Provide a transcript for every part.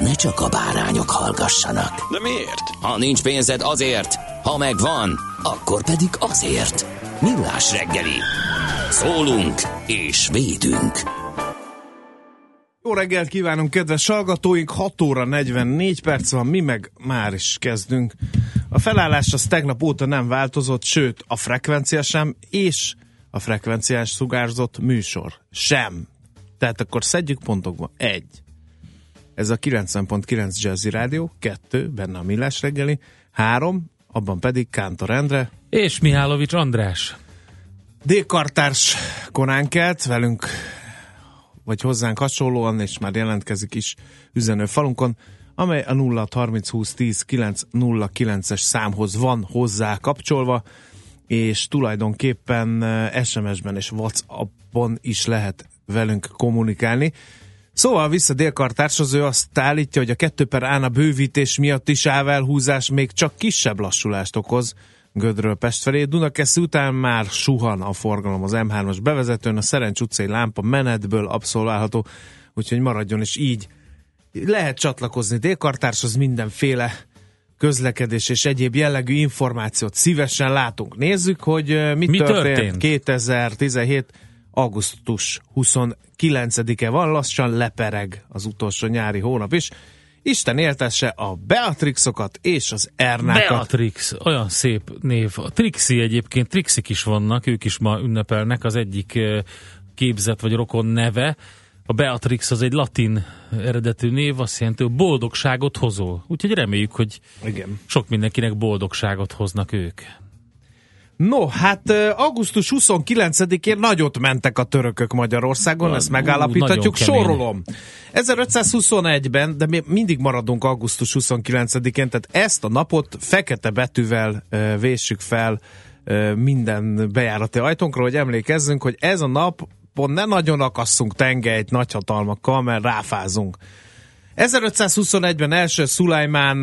ne csak a bárányok hallgassanak. De miért? Ha nincs pénzed azért, ha megvan, akkor pedig azért. Millás reggeli. Szólunk és védünk. Jó reggelt kívánunk, kedves hallgatóink! 6 óra 44 perc van, mi meg már is kezdünk. A felállás az tegnap óta nem változott, sőt, a frekvencia sem, és a frekvenciás szugárzott műsor sem. Tehát akkor szedjük pontokba. Egy. Ez a 90.9 Jazzy Rádió, kettő, benne a Millás reggeli, három, abban pedig Kántor Endre, És Mihálovics András. D-kartárs konánkelt velünk, vagy hozzánk hasonlóan, és már jelentkezik is üzenő falunkon, amely a 0 30 20 10 909 es számhoz van hozzá kapcsolva, és tulajdonképpen eh, SMS-ben és WhatsApp-on is lehet velünk kommunikálni. Szóval vissza Délkartárshoz, ő azt állítja, hogy a 2 per Ána bővítés miatt is ávelhúzás még csak kisebb lassulást okoz Gödről Pest felé. Dunakeszi után már suhan a forgalom az M3-as bevezetőn, a Szerencs utcai lámpa menetből abszolválható, úgyhogy maradjon is így. Lehet csatlakozni Délkartárshoz mindenféle közlekedés és egyéb jellegű információt szívesen látunk. Nézzük, hogy eh, mi, Mi történt, történt? 2017 augusztus 29-e van, lassan lepereg az utolsó nyári hónap is. Isten éltesse a Beatrixokat és az Ernákat. Beatrix, olyan szép név. A Trixi egyébként, Trixik is vannak, ők is ma ünnepelnek, az egyik eh, képzet vagy rokon neve. A Beatrix az egy latin eredetű név, azt jelenti, hogy boldogságot hozol. Úgyhogy reméljük, hogy Igen. sok mindenkinek boldogságot hoznak ők. No, hát augusztus 29-én nagyot mentek a törökök Magyarországon, Na, ezt megállapíthatjuk. Sorolom. 1521-ben, de mi mindig maradunk augusztus 29-én, tehát ezt a napot fekete betűvel véssük fel minden bejárati ajtónkra, hogy emlékezzünk, hogy ez a nap pont ne nagyon akasszunk tengelyt nagyhatalmakkal, mert ráfázunk. 1521-ben első Szulajmán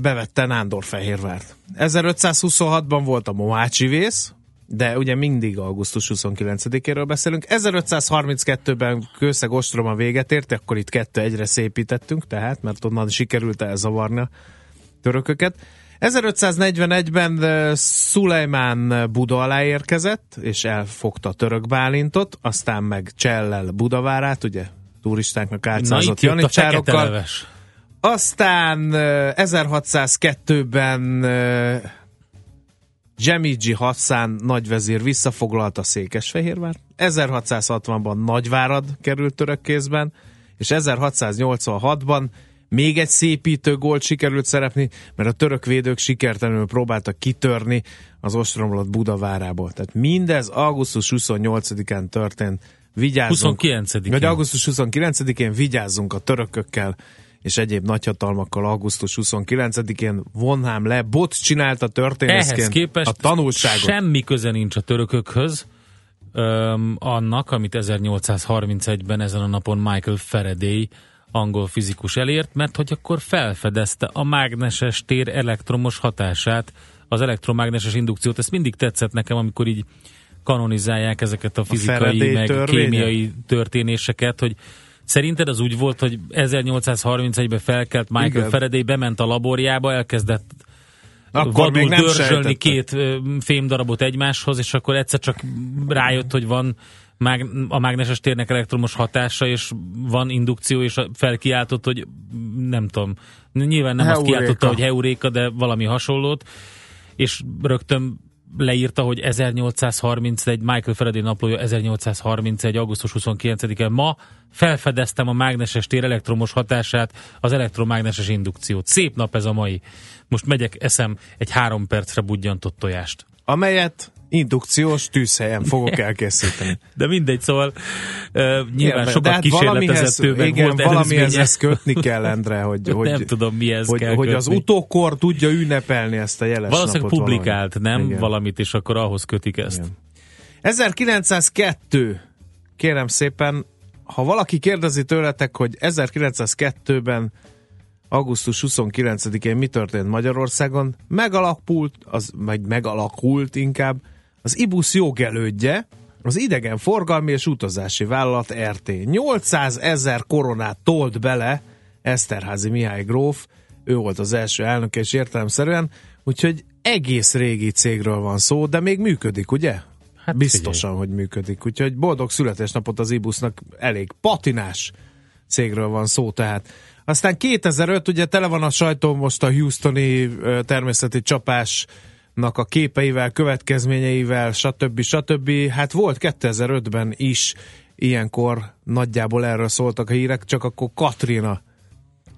bevette Nándorfehérvárt. 1526-ban volt a Mohácsi vész, de ugye mindig augusztus 29-éről beszélünk. 1532-ben Kőszeg Ostroma véget ért, akkor itt kettő egyre szépítettünk, tehát, mert onnan sikerült elzavarni a törököket. 1541-ben ö, Szulajmán Buda alá érkezett, és elfogta török Bálintot, aztán meg Csellel Budavárát, ugye turistáknak Na átszázott janicsárokkal. Aztán ö, 1602-ben ö, Gemigi Hassan nagyvezér visszafoglalta Székesfehérvár, 1660-ban Nagyvárad került török kézben, és 1686-ban még egy szépítő gólt sikerült szerepni, mert a török védők sikertelenül próbáltak kitörni az ostromlott Budavárából. Tehát mindez augusztus 28-án történt. Vigyázzunk. 29-én. Vagy augusztus 29-én vigyázzunk a törökökkel és egyéb nagyhatalmakkal augusztus 29-én vonhám le, bot csinálta Ehhez történészként képest a tanulságot. semmi köze nincs a törökökhöz, öm, annak, amit 1831-ben ezen a napon Michael Faraday angol fizikus elért, mert hogy akkor felfedezte a mágneses tér elektromos hatását, az elektromágneses indukciót. Ez mindig tetszett nekem, amikor így kanonizálják ezeket a fizikai, Faraday meg törvénye? kémiai történéseket, hogy Szerinted az úgy volt, hogy 1831-ben felkelt Michael Igen. Faraday, bement a laborjába, elkezdett Akkor vadul még nem dörzsölni két fémdarabot egymáshoz, és akkor egyszer csak rájött, hogy van a mágneses térnek elektromos hatása, és van indukció, és a- felkiáltott, hogy nem tudom, nyilván nem azt Heuréka. kiáltotta, hogy heuréka, de valami hasonlót, és rögtön leírta, hogy 1831, Michael Faraday naplója 1831. augusztus 29-e ma felfedeztem a mágneses tér elektromos hatását, az elektromágneses indukciót. Szép nap ez a mai. Most megyek, eszem egy három percre budjantott tojást. Amelyet indukciós tűzhelyen fogok elkészíteni. De mindegy, szóval uh, nyilván de sokat hát kísérletezett ő, meg igen, volt valamihez ezt kötni kell, Endre, hogy, hogy, nem tudom mihez hogy, kell hogy az kötni. utókor tudja ünnepelni ezt a jeles Valószínűleg napot publikált, valahogy. nem? Igen. Valamit, és akkor ahhoz kötik ezt. Igen. 1902, kérem szépen, ha valaki kérdezi tőletek, hogy 1902-ben augusztus 29-én mi történt Magyarországon, megalakult, az, vagy megalakult inkább, az IBUS jogelődje, az idegen forgalmi és utazási vállalat RT. 800 ezer koronát tolt bele Eszterházi Mihály gróf, ő volt az első elnök, és értelemszerűen, úgyhogy egész régi cégről van szó, de még működik, ugye? Hát Biztosan, hogy működik. Úgyhogy boldog születésnapot az IBUS-nak elég patinás cégről van szó tehát. Aztán 2005, ugye tele van a sajtó most a Houstoni természeti csapásnak a képeivel, következményeivel, stb. stb. Hát volt 2005-ben is ilyenkor nagyjából erről szóltak a hírek, csak akkor Katrina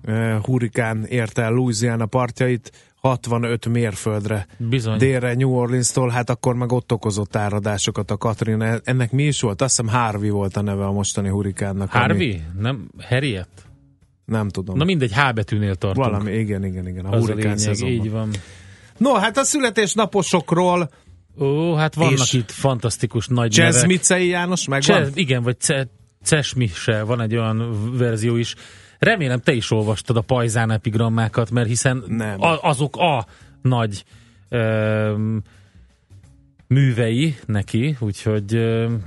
ö, hurikán érte el Louisiana partjait 65 mérföldre Bizony. délre New Orleans-tól, hát akkor meg ott okozott áradásokat a Katrina. Ennek mi is volt? Azt hiszem Harvey volt a neve a mostani hurikánnak. ami- Harvey? Nem? Harriet? Nem tudom. Na mindegy, H betűnél tartunk. Valami, igen, igen, igen. A a hurikán lényeg, szezonban. így van. No, hát a születésnaposokról Ó, hát vannak És itt fantasztikus nagy nevek. Csezmicei János megvan? Cse, igen, vagy Ce, Cesmi se, van egy olyan verzió is. Remélem te is olvastad a pajzán epigrammákat, mert hiszen Nem. A, azok a nagy öm, művei neki, úgyhogy öm,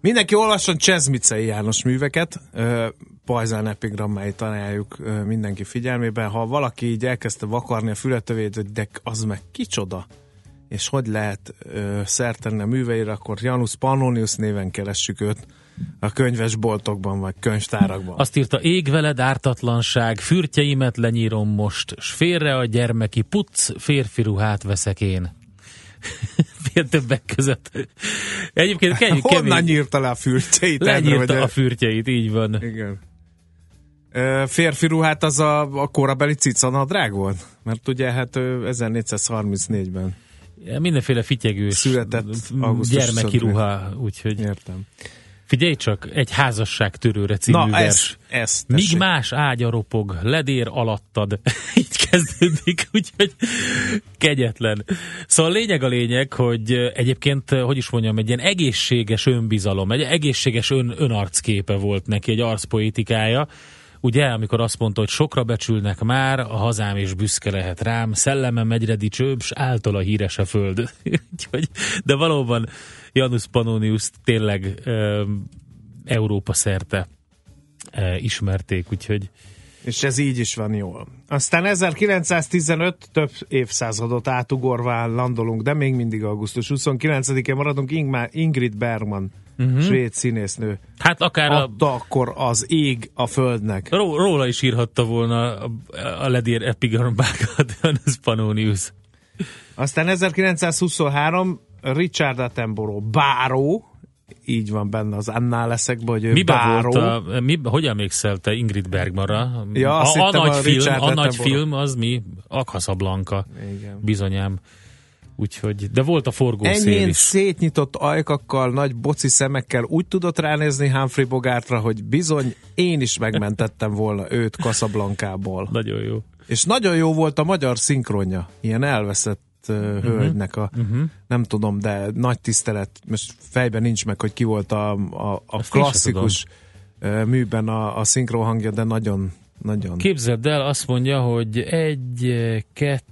Mindenki olvasson Csezmicei János műveket, ö, Pajzán epigrammáit ajánljuk ö, mindenki figyelmében. Ha valaki így elkezdte vakarni a fületövét, hogy de az meg kicsoda, és hogy lehet ö, szert tenni a műveire, akkor Janus Pannonius néven keressük őt a könyvesboltokban, vagy könyvtárakban. azt írta, ég veled ártatlanság, fürtjeimet lenyírom most, s félre a gyermeki puc, férfi ruhát veszek én. Többek között. Egyébként kemény, Honnan kemény, nyírta le a fürtjeit? Lenyírta a fürtjeit, így van. Igen. Férfi ruhát az a, a korabeli cicanadrág volt? Mert ugye hát ö, 1434-ben. Mindenféle fityegős Született gyermeki 25-én. ruha, úgyhogy Értem. figyelj csak, egy házasság törőre című Na, vers. ez, ez Míg más ágya ropog, ledér alattad. Így kezdődik, úgyhogy kegyetlen. Szóval a lényeg a lényeg, hogy egyébként, hogy is mondjam, egy ilyen egészséges önbizalom, egy egészséges ön, önarcképe volt neki, egy arcpoétikája. Ugye, amikor azt mondta, hogy sokra becsülnek már, a hazám és büszke lehet rám, szellemem egyre dicsőbb, s által a híres a föld. De valóban Janus Pannonius tényleg ö, Európa szerte e, ismerték, úgyhogy És ez így is van jól. Aztán 1915 több évszázadot átugorván landolunk, de még mindig augusztus 29-én maradunk Ingmar, Ingrid Bergman, uh-huh. svéd színésznő. hát akár a, Adta akkor az ég a földnek. ró, róla is írhatta volna a, a ledér epigarbákat, Janus Pannonius. Aztán 1923 Richard Attenborough, báró, így van benne az annál leszekben, hogy ő Miben báró. volt a, mi, hogy emlékszel te Ingrid Bergmanra? Ja, a, a, hittem nagy a film, Richard a nagy film az mi? Akhaszablanka. Igen. Bizonyám. Úgyhogy, de volt a forgószél Ennyien is. szétnyitott ajkakkal, nagy boci szemekkel úgy tudott ránézni Humphrey Bogartra, hogy bizony én is megmentettem volna őt Casablanca-ból. Nagyon jó. És nagyon jó volt a magyar szinkronja, ilyen elveszett Mhm. hölgynek a, uh-huh. nem tudom, de nagy tisztelet, most fejben nincs meg, hogy ki volt a, a, a klasszikus műben a, a szinkron hangja, de nagyon, nagyon. Képzeld el, azt mondja, hogy egy, kettő,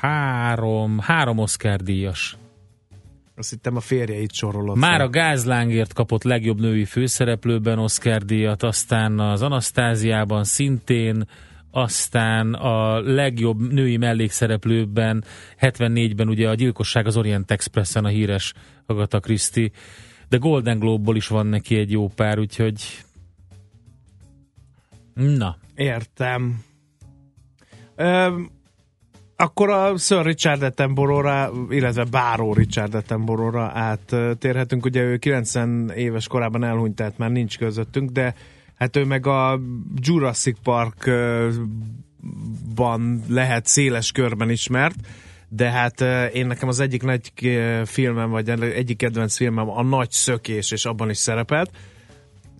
három, három Oscar díjas. Azt hittem a férjeit sorolott. Már fel. a Gázlángért kapott legjobb női főszereplőben Oscar díjat, aztán az Anasztáziában szintén, aztán a legjobb női mellékszereplőben 74-ben ugye a Gyilkosság az Orient Expressen a híres Agatha Christie, de Golden Globe-ból is van neki egy jó pár, úgyhogy na, Értem. Öm, akkor a Sir Richard Attenborough-ra, illetve Báró Richard Attenborough-ra áttérhetünk. Ugye ő 90 éves korában elhunyt, tehát már nincs közöttünk, de hát ő meg a Jurassic Park-ban lehet széles körben ismert, de hát én nekem az egyik nagy filmem, vagy egyik kedvenc filmem a Nagy Szökés, és abban is szerepelt.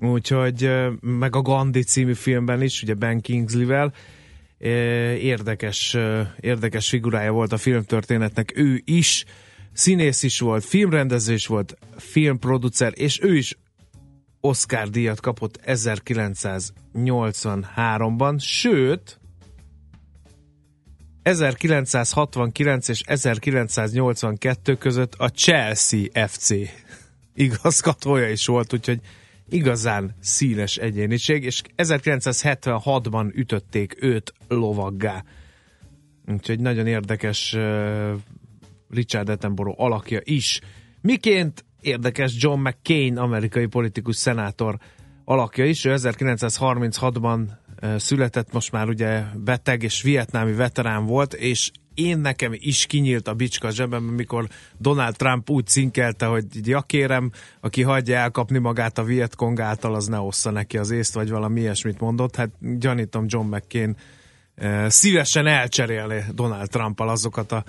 Úgyhogy meg a Gandhi című filmben is, ugye Ben Kingsley-vel, érdekes, érdekes figurája volt a filmtörténetnek. Ő is színész is volt, filmrendezés volt, filmproducer, és ő is Oscar díjat kapott 1983-ban, sőt, 1969 és 1982 között a Chelsea FC igazgatója is volt, úgyhogy igazán színes egyéniség, és 1976-ban ütötték őt lovaggá. Úgyhogy nagyon érdekes uh, Richard Attenborough alakja is. Miként érdekes John McCain, amerikai politikus szenátor alakja is. Ő 1936-ban uh, született, most már ugye beteg és vietnámi veterán volt, és én nekem is kinyílt a bicska zsebem, amikor Donald Trump úgy cinkelte, hogy ja kérem, aki hagyja elkapni magát a Vietkong által, az ne ossza neki az észt, vagy valami ilyesmit mondott. Hát gyanítom John McCain eh, szívesen elcserélni Donald Trumpal azokat a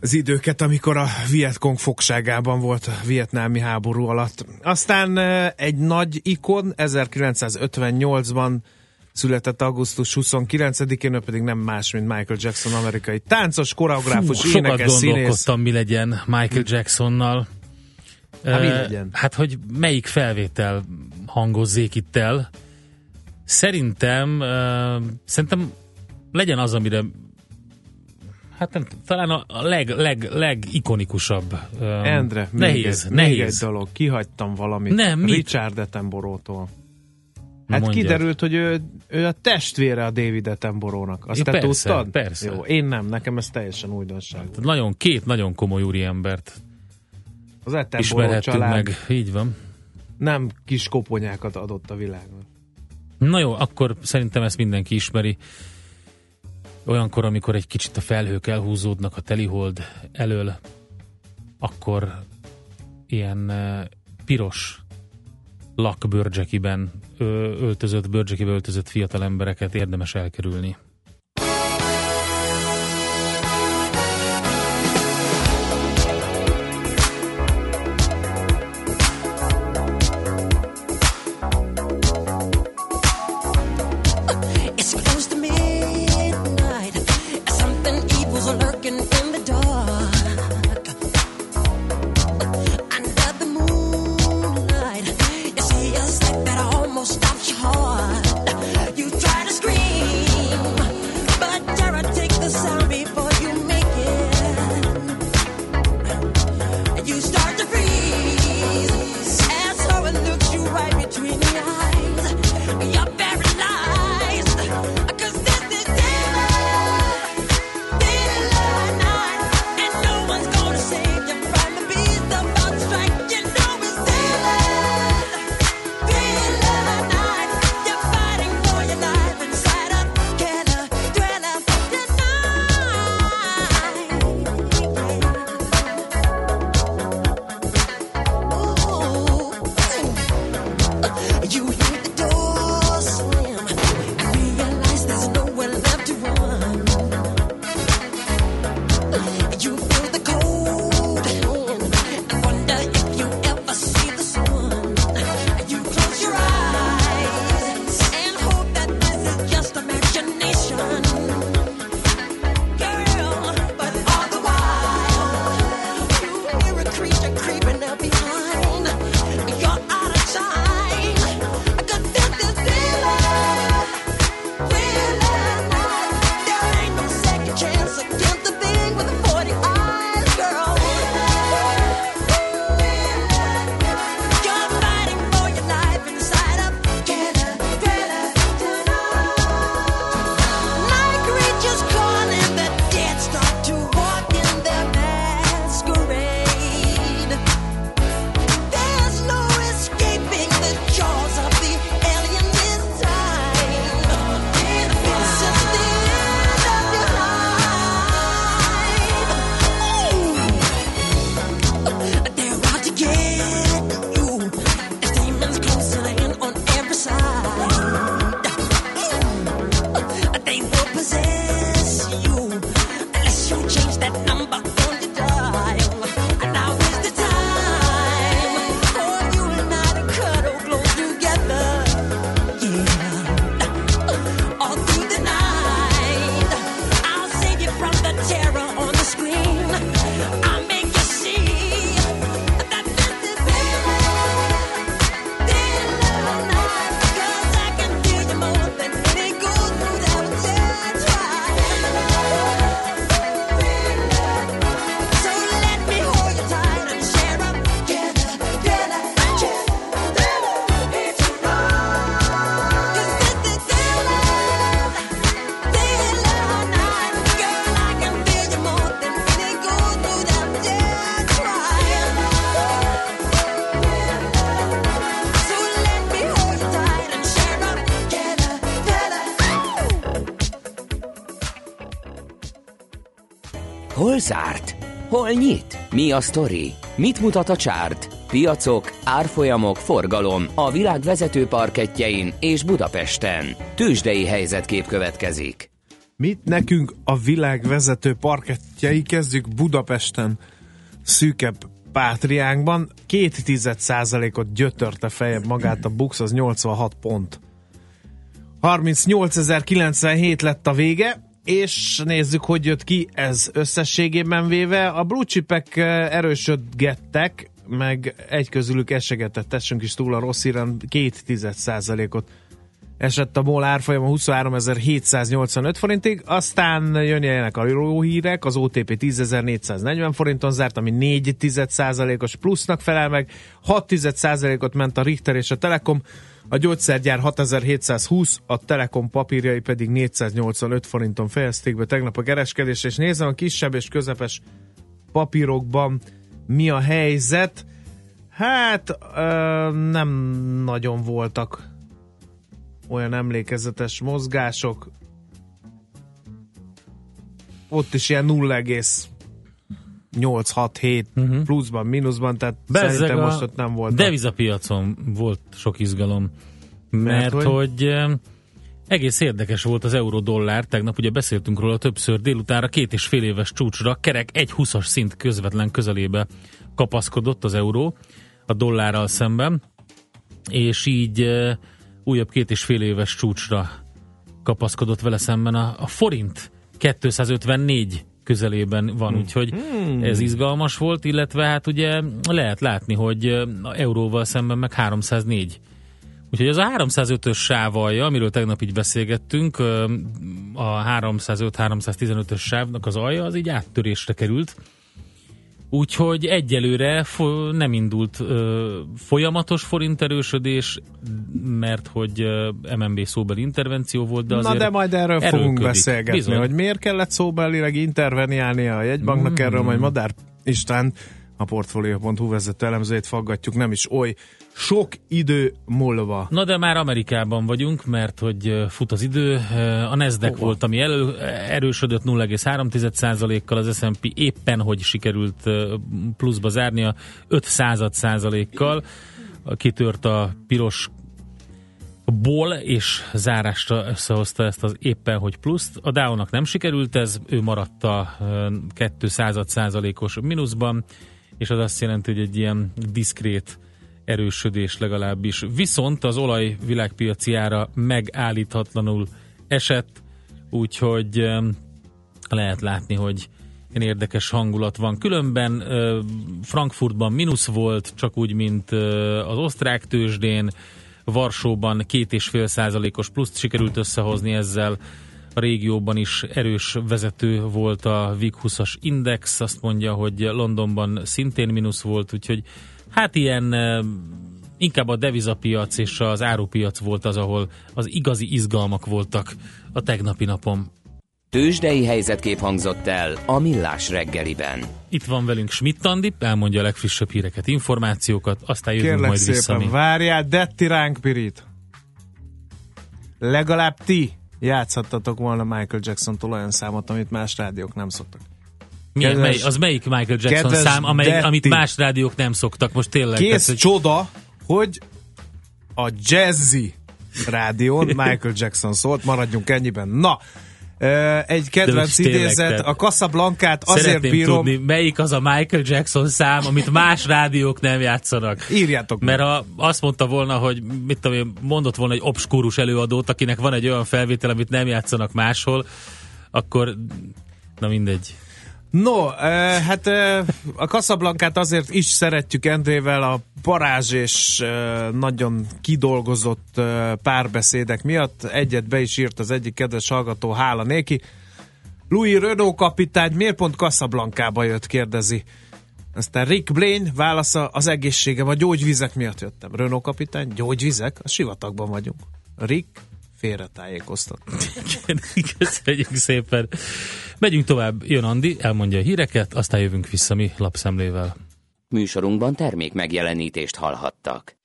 az időket, amikor a Vietkong fogságában volt a vietnámi háború alatt. Aztán eh, egy nagy ikon 1958-ban született augusztus 29-én, ő pedig nem más, mint Michael Jackson, amerikai táncos, koreográfus, Fú, énekes, sokat színész. mi legyen Michael Jacksonnal. Hát mi legyen? Hát, hogy melyik felvétel hangozzék itt el. Szerintem, uh, szerintem legyen az, amire hát nem, talán a leg, leg, legikonikusabb. Um, Endre, még nehéz, egy, nehéz. még egy dolog, kihagytam valamit. Nem, mit? Richard Attenborough-tól. Hát mondjad. kiderült, hogy ő, ő a testvére a David Attenborough-nak. Azt Ja, te persze, tudtad? persze. Jó, én nem, nekem ez teljesen újdonság. Tehát Nagyon, két nagyon komoly úriembert Az Attenborough család meg. Így van. nem kis koponyákat adott a világon. Na jó, akkor szerintem ezt mindenki ismeri. Olyankor, amikor egy kicsit a felhők elhúzódnak a telihold elől, akkor ilyen eh, piros lakbőrcsekiben öltözött, bőrcsekibe öltözött fiatal embereket érdemes elkerülni. Hol zárt? Hol nyit? Mi a sztori? Mit mutat a csárt? Piacok, árfolyamok, forgalom a világ vezető parketjein és Budapesten. Tősdei helyzetkép következik. Mit nekünk a világ vezető parkettjei kezdjük Budapesten szűkebb pátriánkban. Két tized százalékot gyötörte fejebb magát a Bux, az 86 pont. 38.097 lett a vége, és nézzük, hogy jött ki ez összességében véve. A blue chipek eh, erősödgettek, meg egy közülük esegetett, tessünk is túl a rossz íren, két tized százalékot esett a MOL árfolyama 23.785 forintig, aztán jönjenek a jó hírek, az OTP 10.440 forinton zárt, ami 4 os plusznak felel meg, 6 ot ment a Richter és a Telekom, a gyógyszergyár 6720, a Telekom papírjai pedig 485 forinton fejezték be tegnap a kereskedést, és nézem a kisebb és közepes papírokban mi a helyzet. Hát ö, nem nagyon voltak olyan emlékezetes mozgások. Ott is ilyen 0,867 uh-huh. pluszban, mínuszban, tehát Bezzeg szerintem most ott nem volt. Devizapiacon volt sok izgalom, mert, Mert hogy, hogy? egész érdekes volt az euró-dollár, tegnap ugye beszéltünk róla többször délutánra, két és fél éves csúcsra, kerek egy 20-as szint közvetlen közelébe kapaszkodott az euró a dollárral szemben, és így eh, újabb két és fél éves csúcsra kapaszkodott vele szemben a, a forint 254 közelében van, úgyhogy ez izgalmas volt, illetve hát ugye lehet látni, hogy euróval szemben meg 304. Úgyhogy az a 305-ös sávalja, amiről tegnap így beszélgettünk, a 305-315-ös sávnak az alja, az így áttörésre került. Úgyhogy egyelőre fo- nem indult ö, folyamatos forint erősödés, mert hogy ö, MNB szóbeli intervenció volt, de azért Na de majd erről fogunk erőlködik. beszélgetni, Bizony. hogy miért kellett szóbelileg interveniálnia a jegybanknak, mm. erről majd Madár István, a Portfolio.hu vezető elemzőjét faggatjuk, nem is oly sok idő múlva. Na de már Amerikában vagyunk, mert hogy fut az idő. A Nasdaq Hova? volt, ami elő, erősödött 0,3%-kal, az S&P éppen, hogy sikerült pluszba zárnia 5 század százalékkal. Kitört a piros ból és zárásra összehozta ezt az éppen, hogy pluszt. A Dow-nak nem sikerült ez, ő maradt a ö, 2 század százalékos mínuszban, és az azt jelenti, hogy egy ilyen diszkrét erősödés legalábbis. Viszont az olaj világpiaci ára megállíthatlanul esett, úgyhogy lehet látni, hogy ilyen érdekes hangulat van. Különben Frankfurtban mínusz volt, csak úgy, mint az osztrák tőzsdén, Varsóban két és fél százalékos pluszt sikerült összehozni ezzel, a régióban is erős vezető volt a VIG 20-as index, azt mondja, hogy Londonban szintén mínusz volt, úgyhogy hát ilyen inkább a devizapiac és az árupiac volt az, ahol az igazi izgalmak voltak a tegnapi napon. Tősdei helyzetkép hangzott el a Millás reggeliben. Itt van velünk Schmidt Andi, elmondja a legfrissebb híreket, információkat, aztán jövünk Kérlek majd vissza. szépen, mi. várjál, Detti ránk pirít. Legalább ti játszhattatok volna Michael Jackson-tól olyan számot, amit más rádiók nem szoktak. Milyen, kedves- mely, az melyik Michael Jackson szám, amely, Detti. amit más rádiók nem szoktak? Most tényleg. Kész tehát, hogy- csoda, hogy a Jazzy rádión Michael Jackson szólt, maradjunk ennyiben. Na, egy kedvenc tényleg, idézet, tehát a Casablancát azért bírom, tudni, melyik az a Michael Jackson szám, amit más rádiók nem játszanak. írjátok. Mert ha azt mondta volna, hogy mit tudom én, mondott volna egy obskúrus előadót, akinek van egy olyan felvétel, amit nem játszanak máshol, akkor na mindegy. No, eh, hát eh, a Casablancát azért is szeretjük Endrével a parázs és eh, nagyon kidolgozott eh, párbeszédek miatt. Egyet be is írt az egyik kedves hallgató, hála néki. Louis Renault kapitány miért pont Casablanca-ba jött, kérdezi. Aztán Rick Blaine válasza az egészségem, a gyógyvizek miatt jöttem. Renault kapitány, gyógyvizek? A sivatagban vagyunk. Rick félretájékoztat. Köszönjük szépen. Megyünk tovább, jön Andi, elmondja a híreket, aztán jövünk vissza mi lapszemlével. Műsorunkban termék megjelenítést hallhattak.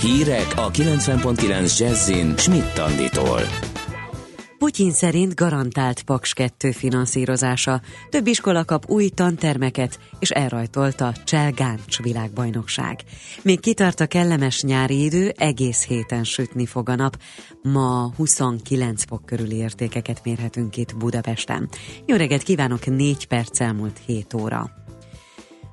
Hírek a 90.9 Jazzin Schmidt Anditól. Putyin szerint garantált Paks 2 finanszírozása. Több iskola kap új tantermeket, és elrajtolt a Cselgáncs világbajnokság. Még kitart a kellemes nyári idő, egész héten sütni fog a nap. Ma 29 fok körüli értékeket mérhetünk itt Budapesten. Jó reggelt kívánok, 4 perc elmúlt 7 óra.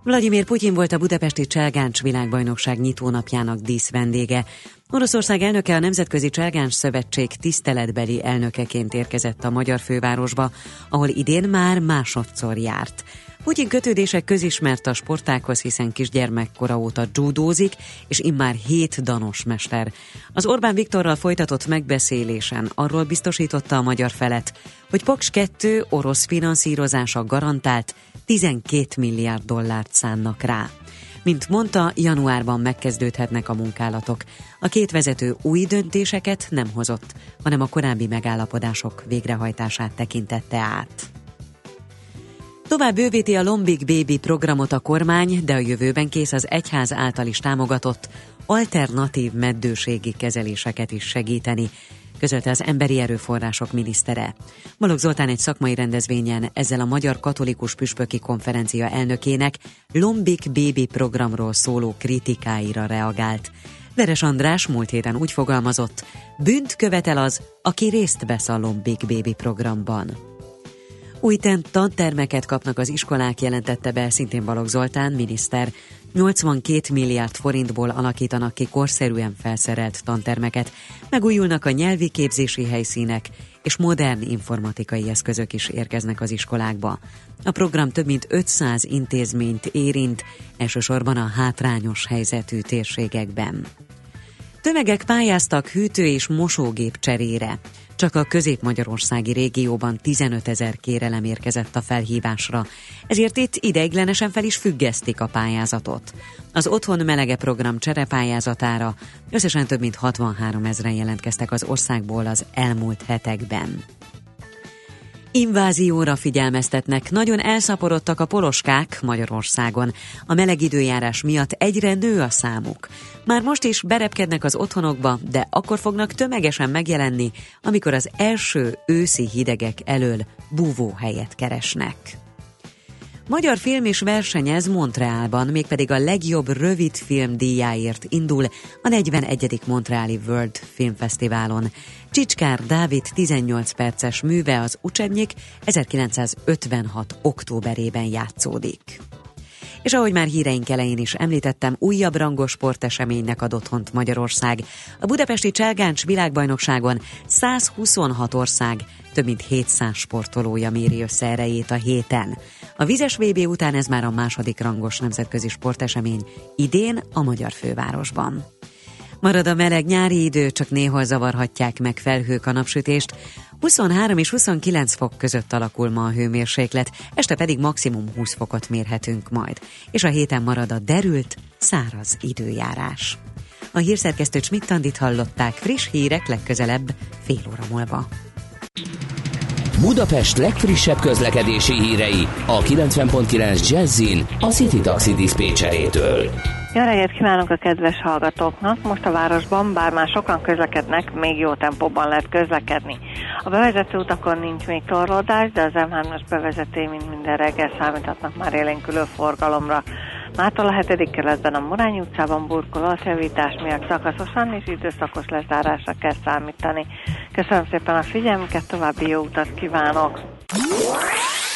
Vladimir Putyin volt a budapesti Cselgáncs világbajnokság nyitónapjának dísz vendége. Oroszország elnöke a Nemzetközi Cselgáncs Szövetség tiszteletbeli elnökeként érkezett a magyar fővárosba, ahol idén már másodszor járt. Putyin kötődések közismert a sportákhoz, hiszen kisgyermekkora óta judózik, és immár hét danos mester. Az Orbán Viktorral folytatott megbeszélésen arról biztosította a magyar felet, hogy Paks 2 orosz finanszírozása garantált 12 milliárd dollárt szánnak rá. Mint mondta, januárban megkezdődhetnek a munkálatok. A két vezető új döntéseket nem hozott, hanem a korábbi megállapodások végrehajtását tekintette át. Tovább bővíti a Lombik Baby programot a kormány, de a jövőben kész az egyház által is támogatott alternatív meddőségi kezeléseket is segíteni, közölte az Emberi Erőforrások minisztere. Balogh Zoltán egy szakmai rendezvényen ezzel a Magyar Katolikus Püspöki Konferencia elnökének Lombik Baby programról szóló kritikáira reagált. Veres András múlt héten úgy fogalmazott, bűnt követel az, aki részt vesz a Lombik Baby programban. Új tantermeket kapnak az iskolák, jelentette be szintén Balogh Zoltán, miniszter. 82 milliárd forintból alakítanak ki korszerűen felszerelt tantermeket, megújulnak a nyelvi képzési helyszínek, és modern informatikai eszközök is érkeznek az iskolákba. A program több mint 500 intézményt érint, elsősorban a hátrányos helyzetű térségekben. Tömegek pályáztak hűtő és mosógép cserére. Csak a közép-magyarországi régióban 15 ezer kérelem érkezett a felhívásra, ezért itt ideiglenesen fel is függesztik a pályázatot. Az Otthon Melege program cserepályázatára összesen több mint 63 ezeren jelentkeztek az országból az elmúlt hetekben. Invázióra figyelmeztetnek, nagyon elszaporodtak a poloskák Magyarországon. A meleg időjárás miatt egyre nő a számuk. Már most is berepkednek az otthonokba, de akkor fognak tömegesen megjelenni, amikor az első őszi hidegek elől búvóhelyet keresnek. Magyar film is versenyez Montrealban, mégpedig a legjobb rövid film díjáért indul a 41. Montreali World Film Fesztiválon. Csicskár Dávid 18 perces műve az Ucsebnyik 1956. októberében játszódik. És ahogy már híreink elején is említettem, újabb rangos sporteseménynek ad otthont Magyarország. A budapesti Cselgáncs világbajnokságon 126 ország, több mint 700 sportolója méri össze erejét a héten. A vizes VB után ez már a második rangos nemzetközi sportesemény, idén a magyar fővárosban. Marad a meleg nyári idő, csak néhol zavarhatják meg felhők a napsütést. 23 és 29 fok között alakul ma a hőmérséklet, este pedig maximum 20 fokot mérhetünk majd. És a héten marad a derült, száraz időjárás. A hírszerkesztő Csmittandit hallották friss hírek legközelebb fél óra múlva. Budapest legfrissebb közlekedési hírei a 90.9 Jazzin a City Taxi Dispécsejétől. Jó reggelt kívánok a kedves hallgatóknak! Most a városban, bár már sokan közlekednek, még jó tempóban lehet közlekedni. A bevezető utakon nincs még torlódás, de az M3-as bevezető, mint minden reggel számíthatnak már élénkülő forgalomra. Mától a 7. keletben a Morány utcában burkolatjavítás miatt szakaszosan és időszakos lezárásra kell számítani. Köszönöm szépen a figyelmüket, további jó utat kívánok!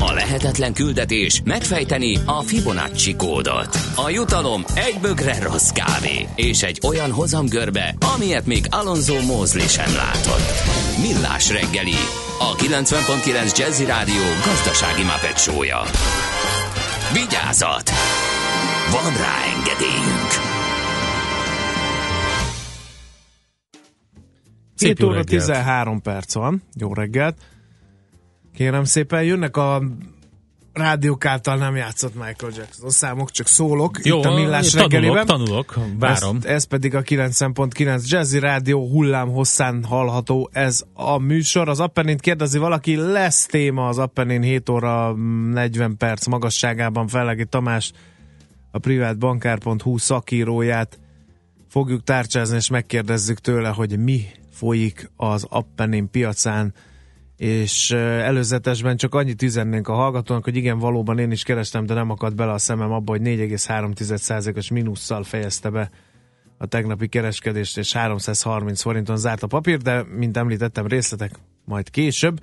A lehetetlen küldetés megfejteni a Fibonacci kódot. A jutalom egy bögre rossz kávé és egy olyan hozamgörbe, amilyet még Alonso Mózli sem látott. Millás reggeli, a 90.9 Jazzy Rádió gazdasági mapetsója. Vigyázat! Van rá engedélyünk! 7 jó óra reggelt. 13 perc van. Jó reggelt. Kérem szépen, jönnek a rádiók által nem játszott Michael Jackson számok, csak szólok Jó, itt a millás tanulok, reggeliben. tanulok, várom. Ez, ez pedig a 90.9 Jazzy Rádió hullám hosszán hallható ez a műsor. Az Appenint kérdezi valaki, lesz téma az Appenin 7 óra 40 perc magasságában Fellegi Tamás, a privátbankár.hu szakíróját fogjuk tárcsázni, és megkérdezzük tőle, hogy mi folyik az Appenin piacán, és előzetesben csak annyit üzennénk a hallgatónak, hogy igen, valóban én is kerestem, de nem akadt bele a szemem abba, hogy 4,3%-os mínusszal fejezte be a tegnapi kereskedést, és 330 forinton zárt a papír, de mint említettem, részletek majd később,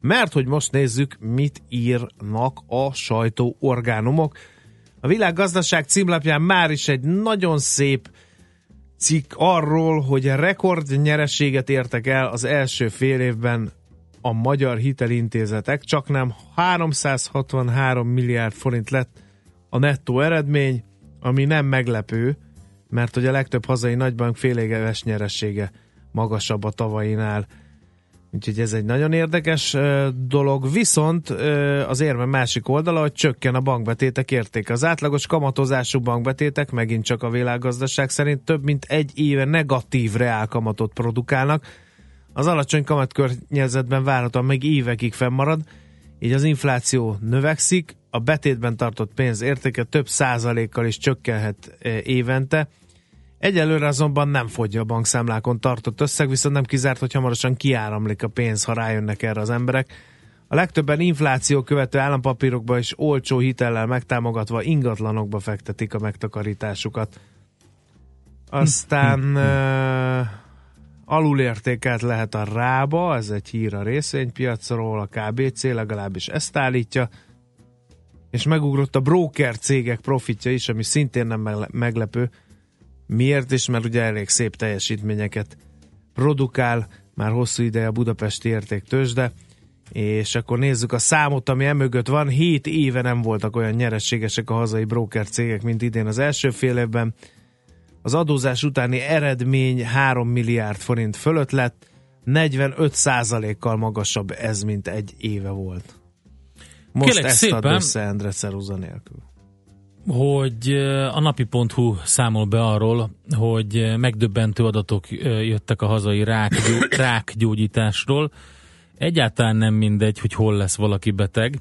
mert hogy most nézzük, mit írnak a sajtóorgánumok. A világgazdaság címlapján már is egy nagyon szép cikk arról, hogy rekord nyerességet értek el az első fél évben a magyar hitelintézetek, csak nem 363 milliárd forint lett a nettó eredmény, ami nem meglepő, mert hogy a legtöbb hazai nagybank félégeves nyeressége magasabb a tavainál. Úgyhogy ez egy nagyon érdekes dolog, viszont az érve másik oldala, hogy csökken a bankbetétek értéke. Az átlagos kamatozású bankbetétek megint csak a világgazdaság szerint több mint egy éve negatív reálkamatot produkálnak. Az alacsony kamatkörnyezetben várhatóan még évekig fennmarad, így az infláció növekszik, a betétben tartott pénz értéke több százalékkal is csökkenhet ö, évente, Egyelőre azonban nem fogyja a bankszámlákon tartott összeg, viszont nem kizárt, hogy hamarosan kiáramlik a pénz, ha rájönnek erre az emberek. A legtöbben infláció követő állampapírokba és olcsó hitellel megtámogatva ingatlanokba fektetik a megtakarításukat. Aztán alulértékelt lehet a rába, ez egy hír a részvénypiacról, a KBC legalábbis ezt állítja, és megugrott a broker cégek profitja is, ami szintén nem megle- meglepő, Miért is? Mert ugye elég szép teljesítményeket produkál, már hosszú ideje a budapesti értéktősde, és akkor nézzük a számot, ami emögött van. 7 éve nem voltak olyan nyerességesek a hazai broker cégek, mint idén az első fél évben. Az adózás utáni eredmény 3 milliárd forint fölött lett, 45 kal magasabb ez, mint egy éve volt. Most Kérlek ezt ad szépen. össze Endre Ceruza nélkül. hogy a napi.hu számol be arról, hogy megdöbbentő adatok jöttek a hazai rákgyó, rákgyógyításról. Egyáltalán nem mindegy, hogy hol lesz valaki beteg.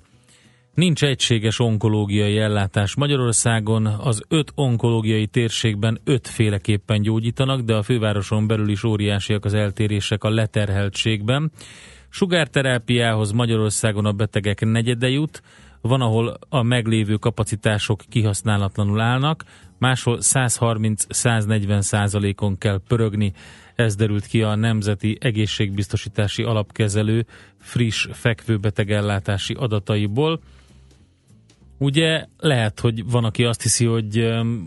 Nincs egységes onkológiai ellátás Magyarországon, az öt onkológiai térségben ötféleképpen gyógyítanak, de a fővároson belül is óriásiak az eltérések a leterheltségben. Sugárterápiához Magyarországon a betegek negyede jut, van, ahol a meglévő kapacitások kihasználatlanul állnak, máshol 130-140 százalékon kell pörögni. Ez derült ki a Nemzeti Egészségbiztosítási Alapkezelő friss fekvőbetegellátási adataiból. Ugye lehet, hogy van, aki azt hiszi, hogy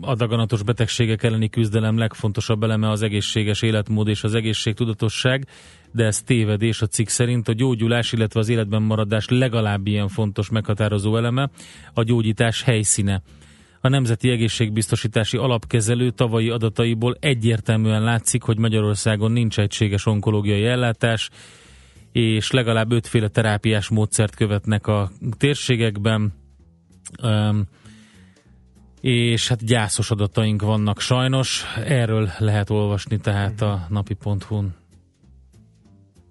a daganatos betegségek elleni küzdelem legfontosabb eleme az egészséges életmód és az egészségtudatosság, de ez tévedés a cikk szerint. A gyógyulás, illetve az életben maradás legalább ilyen fontos meghatározó eleme a gyógyítás helyszíne. A Nemzeti Egészségbiztosítási Alapkezelő tavalyi adataiból egyértelműen látszik, hogy Magyarországon nincs egységes onkológiai ellátás, és legalább ötféle terápiás módszert követnek a térségekben. Um, és hát gyászos adataink vannak sajnos, erről lehet olvasni tehát a napi.hu-n.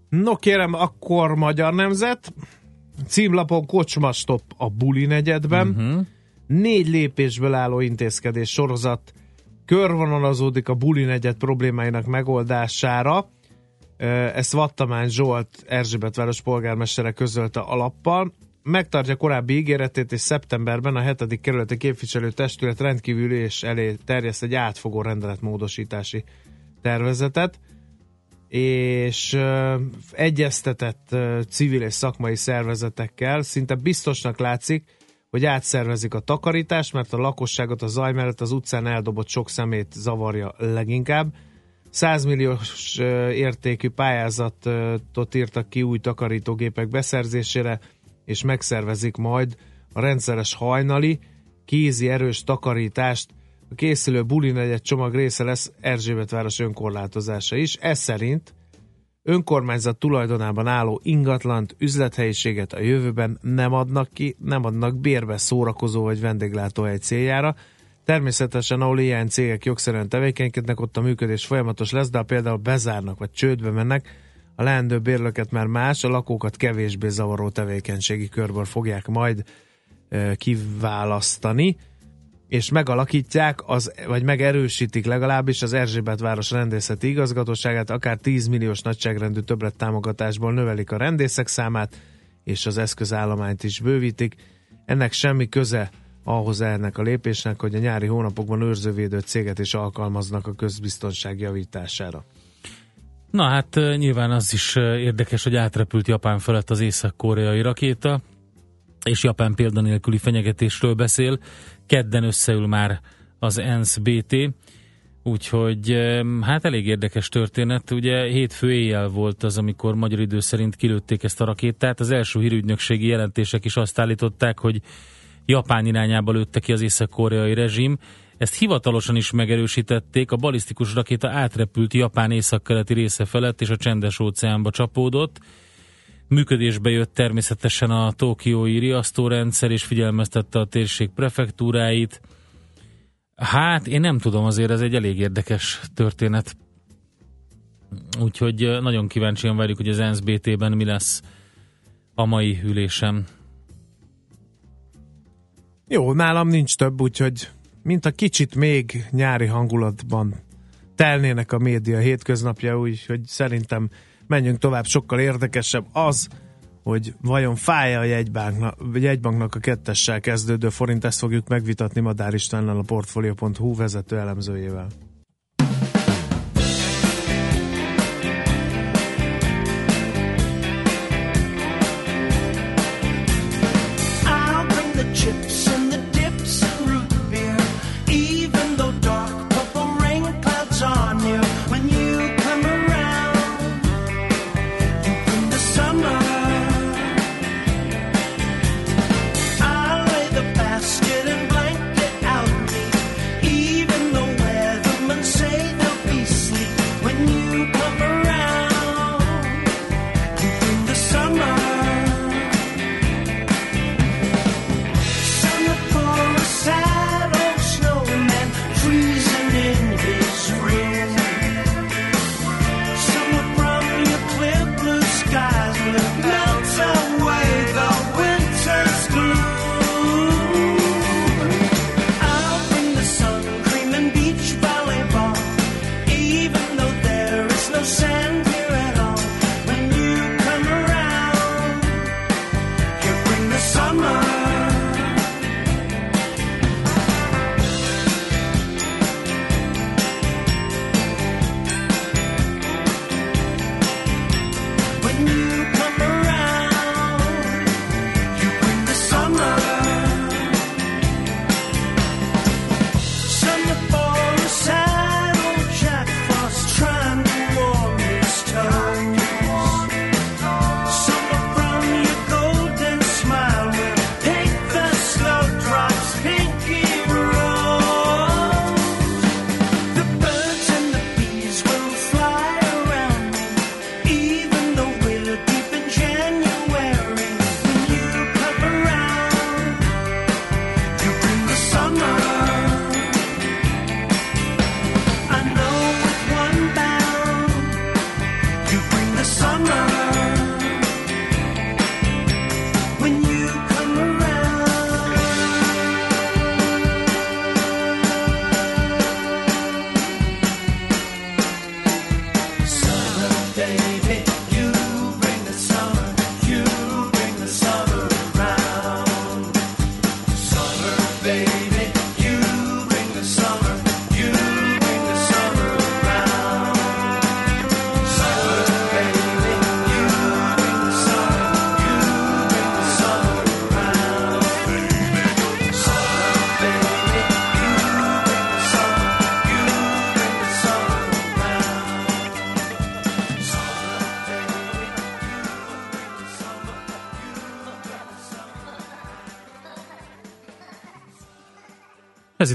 No kérem, akkor Magyar Nemzet. Címlapon kocsmastop a Buli negyedben. Uh-huh. Négy lépésből álló intézkedés sorozat körvonalazódik a Buli negyed problémáinak megoldására. Ezt Vattamány Zsolt Erzsébetváros polgármestere közölte a lappal. Megtartja korábbi ígéretét, és szeptemberben a 7. kerületi képviselő testület rendkívüli és elé terjeszt egy átfogó rendeletmódosítási tervezetet és ö, egyeztetett civil és szakmai szervezetekkel szinte biztosnak látszik, hogy átszervezik a takarítást, mert a lakosságot a zaj mellett az utcán eldobott sok szemét zavarja leginkább. 100 milliós értékű pályázatot írtak ki új takarítógépek beszerzésére, és megszervezik majd a rendszeres hajnali, kézi erős takarítást. A készülő buli negyed csomag része lesz Erzsébetváros önkorlátozása is. Ez szerint önkormányzat tulajdonában álló ingatlant, üzlethelyiséget a jövőben nem adnak ki, nem adnak bérbe szórakozó vagy vendéglátóhely céljára. Természetesen, ahol ilyen cégek jogszerűen tevékenykednek, ott a működés folyamatos lesz, de ha például bezárnak vagy csődbe mennek, a leendő bérlőket már más, a lakókat kevésbé zavaró tevékenységi körből fogják majd kiválasztani, és megalakítják, az, vagy megerősítik legalábbis az Erzsébet város rendészeti igazgatóságát, akár 10 milliós nagyságrendű többlet támogatásból növelik a rendészek számát, és az eszközállományt is bővítik. Ennek semmi köze ahhoz ennek a lépésnek, hogy a nyári hónapokban őrzővédő céget is alkalmaznak a közbiztonság javítására. Na hát nyilván az is érdekes, hogy átrepült Japán felett az észak-koreai rakéta, és Japán példanélküli fenyegetésről beszél. Kedden összeül már az ENSZ BT, úgyhogy hát elég érdekes történet. Ugye hétfő éjjel volt az, amikor magyar idő szerint kilőtték ezt a rakétát. Az első hírügynökségi jelentések is azt állították, hogy Japán irányába lőtte ki az észak-koreai rezsim. Ezt hivatalosan is megerősítették, a balisztikus rakéta átrepült Japán északkeleti része felett, és a csendes óceánba csapódott. Működésbe jött természetesen a tokiói riasztórendszer, és figyelmeztette a térség prefektúráit. Hát, én nem tudom, azért ez egy elég érdekes történet. Úgyhogy nagyon kíváncsian várjuk, hogy az NSBT-ben mi lesz a mai ülésem. Jó, nálam nincs több, úgyhogy mint a kicsit még nyári hangulatban telnének a média hétköznapja, úgyhogy szerintem menjünk tovább, sokkal érdekesebb az, hogy vajon fáj a jegybanknak, jegybanknak a kettessel kezdődő forint, ezt fogjuk megvitatni Madár Istvánnal a Portfolio.hu vezető elemzőjével.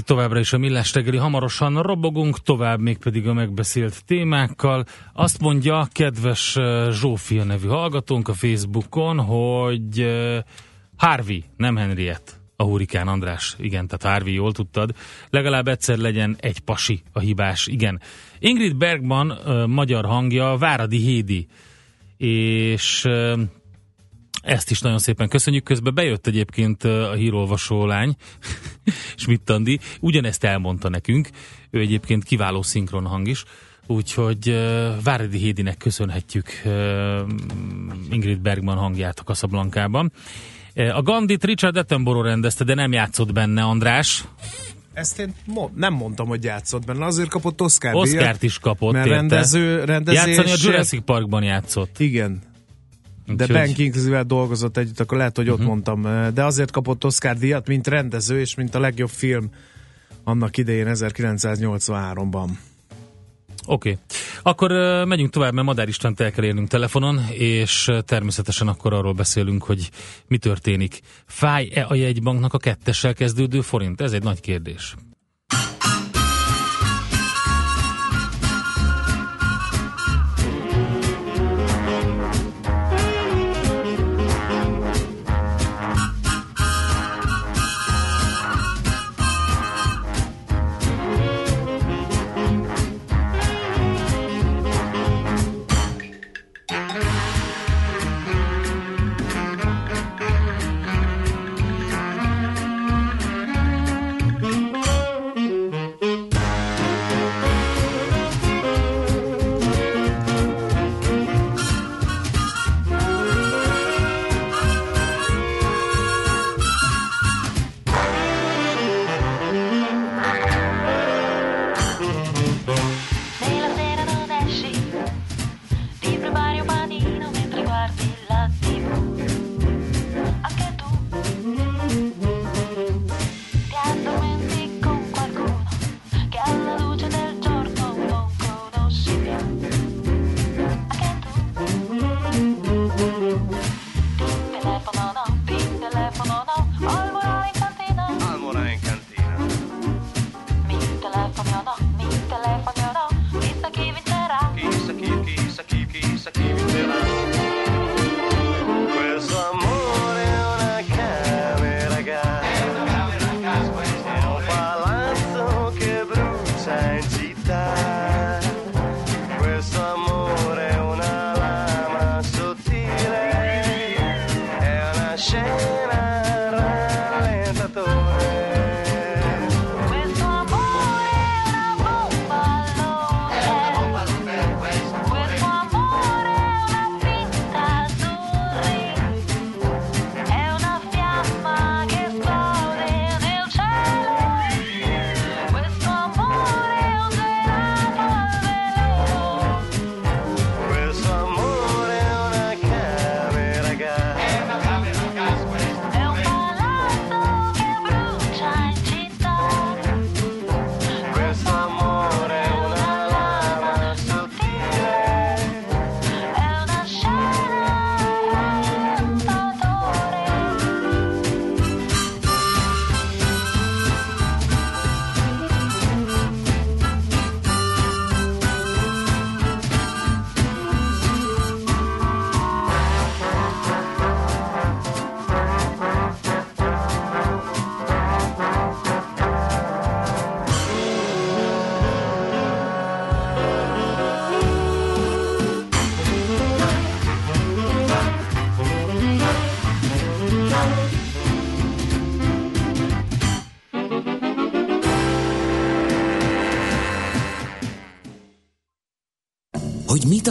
Továbbra is a Millás reggeli, hamarosan robogunk tovább, mégpedig a megbeszélt témákkal. Azt mondja kedves eh, Zsófia nevű hallgatónk a Facebookon, hogy eh, Harvey, nem Henriett. A hurikán András, igen, tehát Harvey, jól tudtad. Legalább egyszer legyen egy pasi a hibás, igen. Ingrid Bergman, eh, magyar hangja, Váradi Hédi, és ezt is nagyon szépen köszönjük. Közben bejött egyébként a hírolvasó lány, Schmidt Andi, ugyanezt elmondta nekünk. Ő egyébként kiváló szinkron hang is. Úgyhogy uh, Váradi Hédinek köszönhetjük uh, Ingrid Bergman hangját a Casablancában. Uh, a Gandit Richard Attenborough rendezte, de nem játszott benne András. Ezt én mo- nem mondtam, hogy játszott benne. Azért kapott Oscar Oscárt is kapott, mert érte? rendező, rendezés... Játszani a Jurassic Parkban játszott. Igen. De Úgyhogy- Ben Kingsley-vel dolgozott együtt, akkor lehet, hogy ott Mhm. mondtam. De azért kapott Oscar díjat, mint rendező, és mint a legjobb film annak idején 1983-ban. Oké. Okay. Akkor uh, megyünk tovább, mert Madár Istent el kell érnünk telefonon, és uh, természetesen akkor arról beszélünk, hogy mi történik. Fáj-e a jegybanknak a kettessel kezdődő forint? Ez egy nagy kérdés.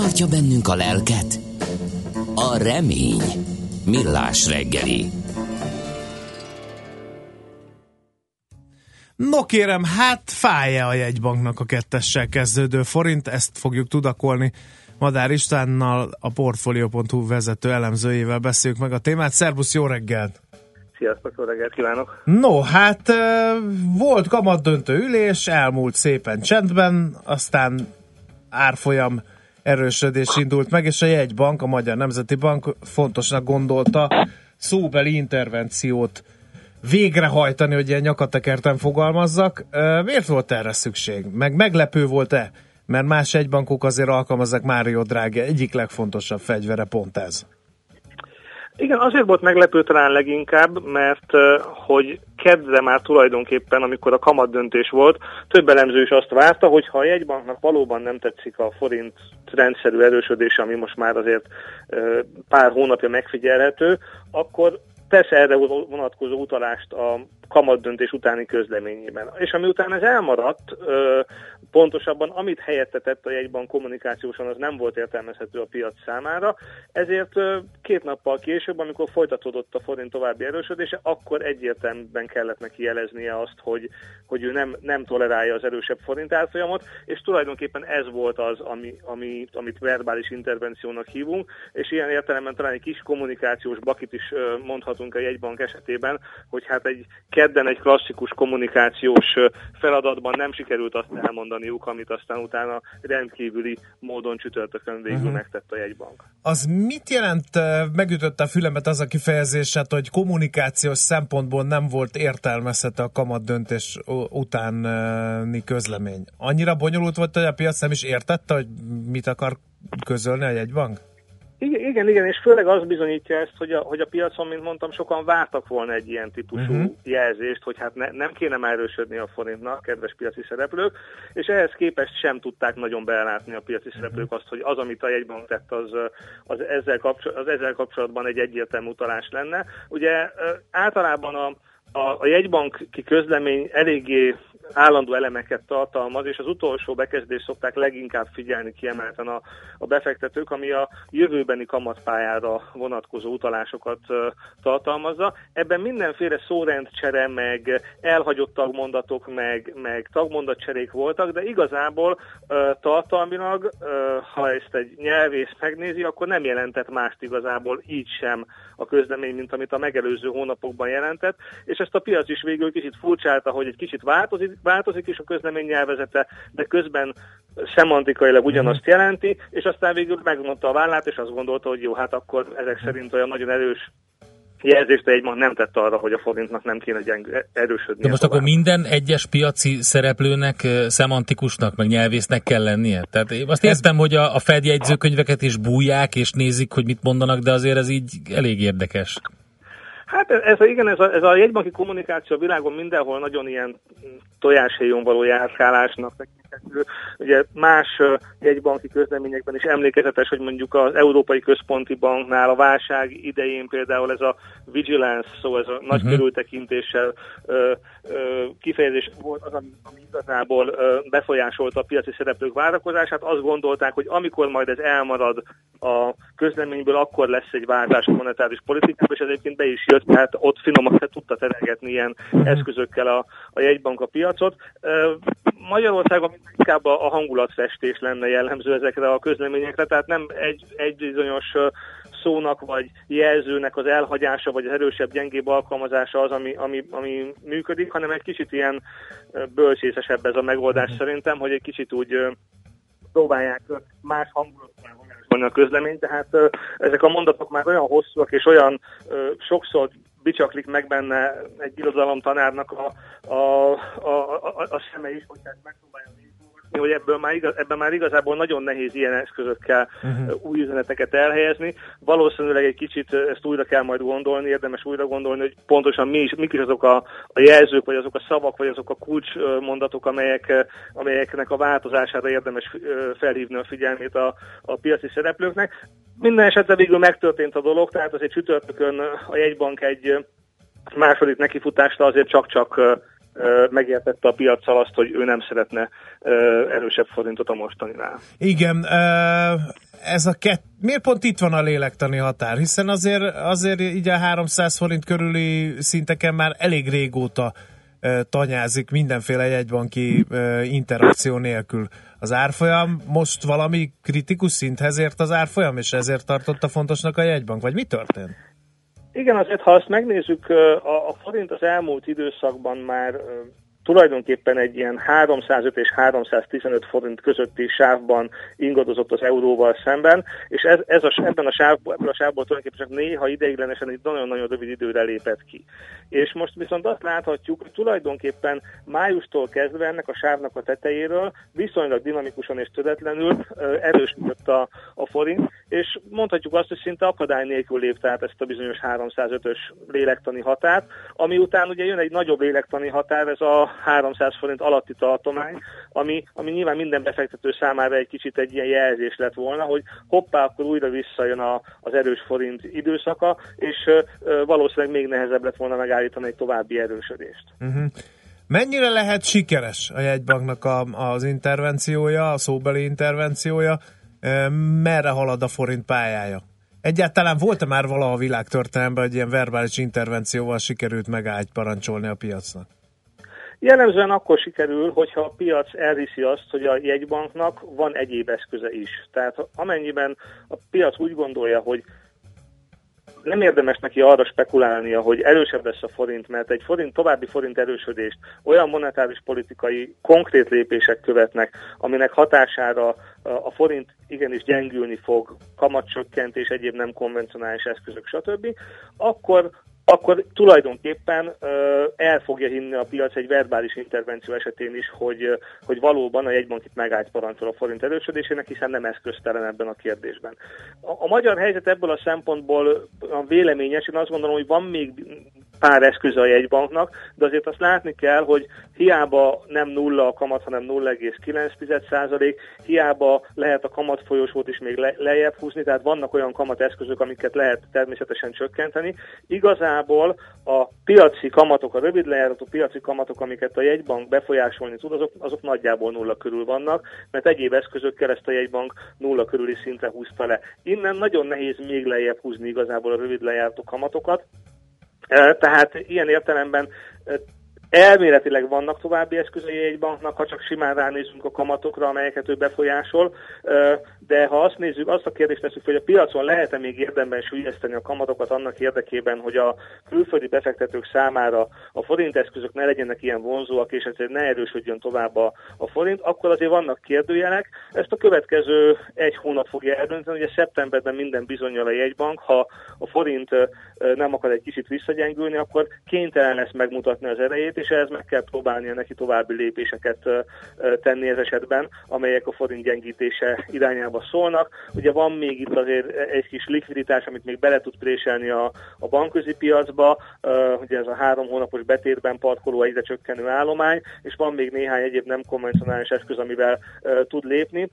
Tartja bennünk a lelket? A remény. Millás reggeli. No kérem, hát fáj-e a jegybanknak a kettessel kezdődő forint? Ezt fogjuk tudakolni. Madár Istvánnal, a Portfolio.hu vezető elemzőjével beszéljük meg a témát. Szerbusz, jó reggelt! Sziasztok, jó reggelt kívánok! No, hát volt kamat döntő ülés, elmúlt szépen csendben, aztán árfolyam erősödés indult meg, és a jegybank, a Magyar Nemzeti Bank fontosnak gondolta szóbeli intervenciót végrehajtani, hogy ilyen nyakatekerten fogalmazzak. Miért volt erre szükség? Meg meglepő volt-e? Mert más egybankok azért alkalmazzák Mário Draghi egyik legfontosabb fegyvere pont ez. Igen, azért volt meglepő talán leginkább, mert hogy kedve már tulajdonképpen, amikor a kamat döntés volt, több elemző is azt várta, hogy ha a jegybanknak valóban nem tetszik a forint rendszerű erősödése, ami most már azért pár hónapja megfigyelhető, akkor tesz erre vonatkozó utalást a kamat döntés utáni közleményében. És ami után ez elmaradt, pontosabban amit helyette tett a jegybank kommunikációsan, az nem volt értelmezhető a piac számára, ezért két nappal később, amikor folytatódott a forint további erősödése, akkor egyértelműen kellett neki jeleznie azt, hogy, hogy ő nem, nem tolerálja az erősebb forint árfolyamot, és tulajdonképpen ez volt az, ami, ami, amit verbális intervenciónak hívunk, és ilyen értelemben talán egy kis kommunikációs bakit is mondhatunk a jegybank esetében, hogy hát egy kedden egy klasszikus kommunikációs feladatban nem sikerült azt elmondaniuk, amit aztán utána rendkívüli módon csütörtökön végül uh-huh. megtett a jegybank. Az mit jelent, megütötte a fülemet az a kifejezéset, hogy kommunikációs szempontból nem volt értelmezhető a kamat döntés utáni közlemény? Annyira bonyolult volt, hogy a piac nem is értette, hogy mit akar közölni a jegybank? Igen, igen, igen, és főleg az bizonyítja ezt, hogy a, hogy a piacon, mint mondtam, sokan vártak volna egy ilyen típusú uh-huh. jelzést, hogy hát ne, nem kéne már erősödni a forintnak, kedves piaci szereplők, és ehhez képest sem tudták nagyon belátni a piaci szereplők azt, hogy az, amit a jegybank tett, az, az, ezzel, kapcsol, az ezzel kapcsolatban egy egyértelmű utalás lenne. Ugye általában a, a, a jegybanki közlemény eléggé állandó elemeket tartalmaz, és az utolsó bekezdést szokták leginkább figyelni kiemelten a, a befektetők, ami a jövőbeni kamatpályára vonatkozó utalásokat ö, tartalmazza. Ebben mindenféle szórendcsere, meg elhagyott tagmondatok, meg, meg tagmondatcserék voltak, de igazából ö, tartalmilag, ha ezt egy nyelvész megnézi, akkor nem jelentett mást igazából így sem a közlemény, mint amit a megelőző hónapokban jelentett, és ezt a piac is végül kicsit furcsálta, hogy egy kicsit változik, változik is a közlemény nyelvezete, de közben szemantikailag ugyanazt jelenti, és aztán végül megmondta a vállát, és azt gondolta, hogy jó, hát akkor ezek szerint olyan nagyon erős jelzést egy nem tett arra, hogy a forintnak nem kéne gyeng, erősödni. De most akkor minden egyes piaci szereplőnek szemantikusnak, meg nyelvésznek kell lennie? Tehát én azt értem, hogy a, a Fed jegyzőkönyveket is bújják, és nézik, hogy mit mondanak, de azért ez így elég érdekes. Hát ez, igen, ez a, ez a jegybanki kommunikáció a világon mindenhol nagyon ilyen tojáshéjon való járkálásnak tekinthető. Ugye más jegybanki közleményekben is emlékezetes, hogy mondjuk az Európai Központi Banknál a válság idején például ez a vigilance, szó ez a nagy Mhm. körültekintéssel ö, ö, kifejezés volt az, ami, ami igazából ö, befolyásolta a piaci szereplők várakozását. Azt gondolták, hogy amikor majd ez elmarad a közleményből, akkor lesz egy váltás a monetáris politikában, és ez egyébként be is jött, tehát ott finoman tudta terelgetni ilyen eszközökkel a, a jegybank a piacot. Magyarországon inkább a, hangulatfestés lenne jellemző ezekre a közleményekre, tehát nem egy, egy bizonyos szónak vagy jelzőnek az elhagyása, vagy az erősebb, gyengébb alkalmazása az, ami, ami, ami működik, hanem egy kicsit ilyen bölcsészesebb ez a megoldás szerintem, hogy egy kicsit úgy próbálják más hangulatban vonni a közleményt, tehát ezek a mondatok már olyan hosszúak és olyan sokszor bicsaklik meg benne egy irodalomtanárnak a, a, a, a, a szeme is, hogy tehát megpróbálja végigolvasni, hogy ebből már igaz, ebben már igazából nagyon nehéz ilyen eszközökkel uh-huh. új üzeneteket elhelyezni. Valószínűleg egy kicsit ezt újra kell majd gondolni, érdemes újra gondolni, hogy pontosan mi is, mik is azok a, a jelzők, vagy azok a szavak, vagy azok a kulcsmondatok, amelyek, amelyeknek a változására érdemes felhívni a figyelmét a, a piaci szereplőknek. Minden esetre végül megtörtént a dolog, tehát azért csütörtökön a jegybank egy második nekifutásra azért csak-csak megértette a piaccal azt, hogy ő nem szeretne erősebb forintot a mostaninál. Igen, ez a kett, miért pont itt van a lélektani határ? Hiszen azért, azért így a 300 forint körüli szinteken már elég régóta tanyázik mindenféle jegybanki interakció nélkül az árfolyam. Most valami kritikus szinthez ért az árfolyam, és ezért tartotta fontosnak a jegybank? Vagy mi történt? Igen, azért ha azt megnézzük, a, forint az elmúlt időszakban már tulajdonképpen egy ilyen 305 és 315 forint közötti sávban ingadozott az euróval szemben, és ez, ez a, ebben a sávból, ebben a sávból tulajdonképpen csak néha ideiglenesen egy nagyon-nagyon rövid időre lépett ki. És most viszont azt láthatjuk, hogy tulajdonképpen májustól kezdve ennek a sávnak a tetejéről viszonylag dinamikusan és töretlenül erősödött a, a forint, és mondhatjuk azt, hogy szinte akadály nélkül lépte át ezt a bizonyos 305-ös lélektani határt, ami után ugye jön egy nagyobb lélektani határ, ez a 300 forint alatti tartomány, ami, ami nyilván minden befektető számára egy kicsit egy ilyen jelzés lett volna, hogy hoppá, akkor újra visszajön a, az erős forint időszaka, és ö, valószínűleg még nehezebb lett volna megállítani egy további erősödést. Uh-huh. Mennyire lehet sikeres a jegybanknak a, az intervenciója, a szóbeli intervenciója? Merre halad a forint pályája? Egyáltalán volt-e már valaha a világtörténelemben, hogy ilyen verbális intervencióval sikerült megállt parancsolni a piacnak? Jellemzően akkor sikerül, hogyha a piac elviszi azt, hogy a jegybanknak van egyéb eszköze is. Tehát amennyiben a piac úgy gondolja, hogy nem érdemes neki arra spekulálnia, hogy erősebb lesz a forint, mert egy forint, további forint erősödést olyan monetáris politikai konkrét lépések követnek, aminek hatására a forint igenis gyengülni fog, kamatcsökkentés, egyéb nem konvencionális eszközök, stb., akkor akkor tulajdonképpen el fogja hinni a piac egy verbális intervenció esetén is, hogy, hogy valóban a jegybank itt megállt parancsol a forint erősödésének, hiszen nem eszköztelen ebben a kérdésben. A, a magyar helyzet ebből a szempontból a véleményes, én azt gondolom, hogy van még pár eszköze a jegybanknak, de azért azt látni kell, hogy hiába nem nulla a kamat, hanem 0,9% hiába lehet a kamat folyosót is még le, lejjebb húzni, tehát vannak olyan kamateszközök, amiket lehet természetesen csökkenteni. Igazából a piaci kamatok, a rövid lejáratú piaci kamatok, amiket a jegybank befolyásolni tud, azok, azok nagyjából nulla körül vannak, mert egyéb eszközökkel ezt a jegybank nulla körüli szintre húzta le. Innen nagyon nehéz még lejjebb húzni igazából a rövid lejáratú kamatokat, tehát ilyen értelemben Elméletileg vannak további eszközei egy banknak, ha csak simán ránézünk a kamatokra, amelyeket ő befolyásol, de ha azt nézzük, azt a kérdést tesszük, hogy a piacon lehet-e még érdemben sülyezteni a kamatokat annak érdekében, hogy a külföldi befektetők számára a forint eszközök ne legyenek ilyen vonzóak, és ezért ne erősödjön tovább a, a forint, akkor azért vannak kérdőjelek. Ezt a következő egy hónap fogja eldönteni, ugye szeptemberben minden bizonyal a jegybank, ha a forint nem akar egy kicsit visszagyengülni, akkor kénytelen lesz megmutatni az erejét, és ehhez meg kell próbálnia neki további lépéseket tenni ez esetben, amelyek a forint gyengítése irányába szólnak. Ugye van még itt azért egy kis likviditás, amit még bele tud préselni a, a bankközi piacba, ugye ez a három hónapos betétben parkoló egyre csökkenő állomány, és van még néhány egyéb nem konvencionális eszköz, amivel tud lépni.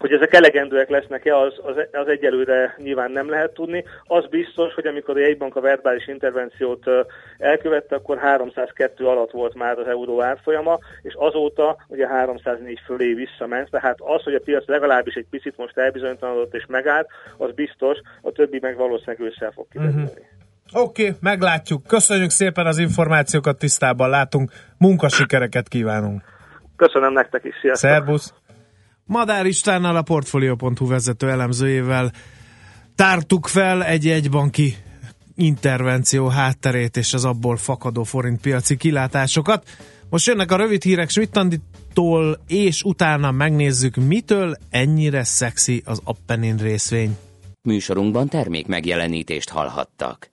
Hogy ezek elegendőek lesznek-e, az, az, az egyelőre nyilván nem lehet tudni. Az biztos, hogy amikor a jegybank a verbális intervenciót elkövette, akkor 302 alatt volt már az euró árfolyama, és azóta ugye 304 fölé visszament. Tehát az, hogy a piac legalábbis egy picit most elbizonytalanodott és megállt, az biztos, a többi meg valószínűleg ősszel fog kiderülni. Uh-huh. Oké, okay, meglátjuk. Köszönjük szépen az információkat, tisztában látunk. Munkasikereket kívánunk. Köszönöm nektek is, sziasztok! Szerbusz! Madár Istvánnal a Portfolio.hu vezető elemzőjével tártuk fel egy egybanki intervenció hátterét és az abból fakadó forintpiaci kilátásokat. Most jönnek a rövid hírek Svittanditól, és utána megnézzük, mitől ennyire szexi az Appenin részvény. Műsorunkban termék megjelenítést hallhattak.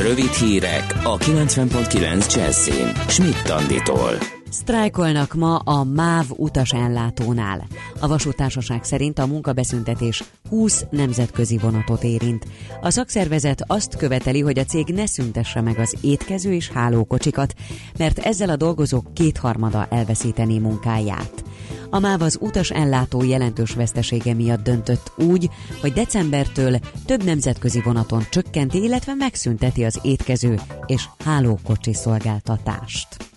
Rövid hírek a 90.9 Jazzin. Schmidt-Tanditól. Sztrájkolnak ma a MÁV utasánlátónál. A vasútársaság szerint a munkabeszüntetés 20 nemzetközi vonatot érint. A szakszervezet azt követeli, hogy a cég ne szüntesse meg az étkező és hálókocsikat, mert ezzel a dolgozók kétharmada elveszítené munkáját. A MÁV az utas ellátó jelentős vesztesége miatt döntött úgy, hogy decembertől több nemzetközi vonaton csökkenti, illetve megszünteti az étkező és hálókocsi szolgáltatást.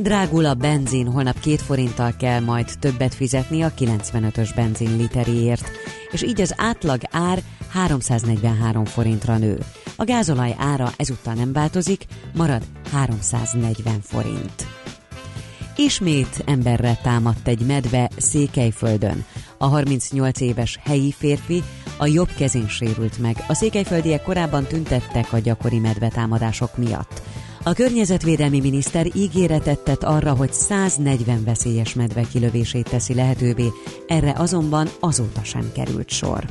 Drágul a benzin, holnap két forinttal kell majd többet fizetni a 95-ös benzin literéért, és így az átlag ár 343 forintra nő. A gázolaj ára ezúttal nem változik, marad 340 forint. Ismét emberre támadt egy medve Székelyföldön. A 38 éves helyi férfi a jobb kezén sérült meg. A székelyföldiek korábban tüntettek a gyakori medvetámadások miatt. A környezetvédelmi miniszter ígéretet tett arra, hogy 140 veszélyes medve kilövését teszi lehetővé, erre azonban azóta sem került sor.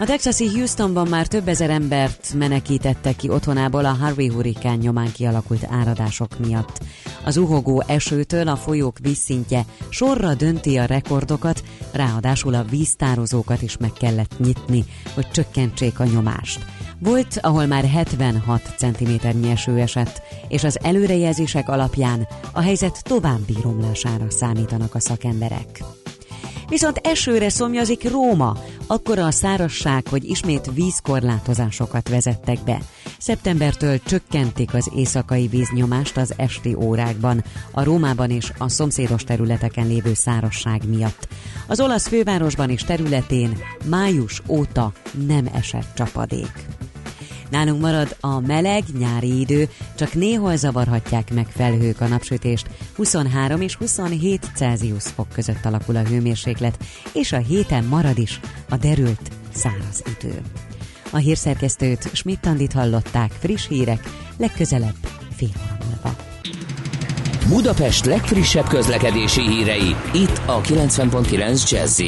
A texasi Houstonban már több ezer embert menekítettek ki otthonából a Harvey hurrikán nyomán kialakult áradások miatt. Az uhogó esőtől a folyók vízszintje sorra dönti a rekordokat, ráadásul a víztározókat is meg kellett nyitni, hogy csökkentsék a nyomást. Volt, ahol már 76 cm eső esett, és az előrejelzések alapján a helyzet további romlására számítanak a szakemberek. Viszont esőre szomjazik Róma, akkora a szárasság, hogy ismét vízkorlátozásokat vezettek be. Szeptembertől csökkentik az éjszakai víznyomást az esti órákban, a Rómában és a szomszédos területeken lévő szárasság miatt. Az olasz fővárosban és területén május óta nem esett csapadék. Nálunk marad a meleg nyári idő, csak néhol zavarhatják meg felhők a napsütést. 23 és 27 Celsius fok között alakul a hőmérséklet, és a héten marad is a derült száraz idő. A hírszerkesztőt Schmidt-Tandit hallották, friss hírek, legközelebb fél óra múlva. Budapest legfrissebb közlekedési hírei, itt a 90.9 jazz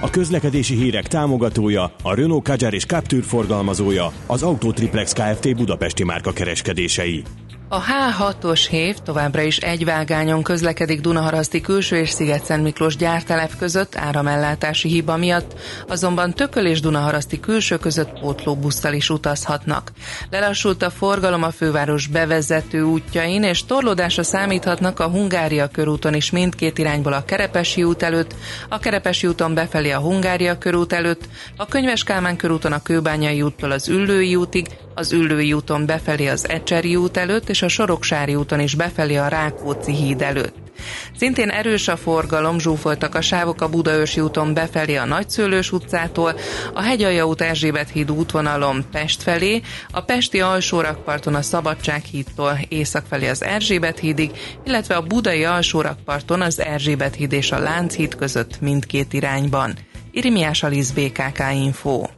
A közlekedési hírek támogatója, a Renault Kadjar és Captur forgalmazója, az Autotriplex Kft. Budapesti márka kereskedései. A H6-os hév továbbra is egy vágányon közlekedik Dunaharaszti külső és Sziget-Szent Miklós gyártelep között áramellátási hiba miatt, azonban Tököl és Dunaharaszti külső között pótlóbusszal is utazhatnak. Lelassult a forgalom a főváros bevezető útjain, és torlódásra számíthatnak a Hungária körúton is mindkét irányból a Kerepesi út előtt, a Kerepesi úton befelé a Hungária körút előtt, a Könyves Kálmán körúton a Kőbányai úttól az Üllői útig, az Üllői úton befelé az Ecseri út előtt, és a Soroksári úton is befelé a Rákóczi híd előtt. Szintén erős a forgalom, zsúfoltak a sávok a Budaörsi úton befelé a Nagyszőlős utcától, a Hegyalja út Erzsébet híd útvonalon Pest felé, a Pesti alsórakparton a Szabadság hídtól észak felé az Erzsébet hídig, illetve a Budai alsórakparton az Erzsébet híd és a Lánchíd között mindkét irányban. Irimiás Alisz BKK Info.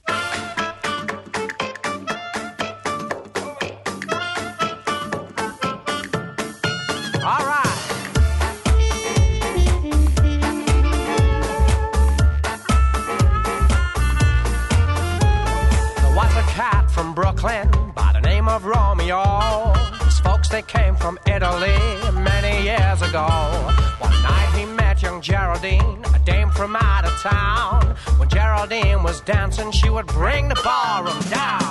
They came from Italy many years ago. One night he met young Geraldine, a dame from out of town. When Geraldine was dancing, she would bring the ballroom down.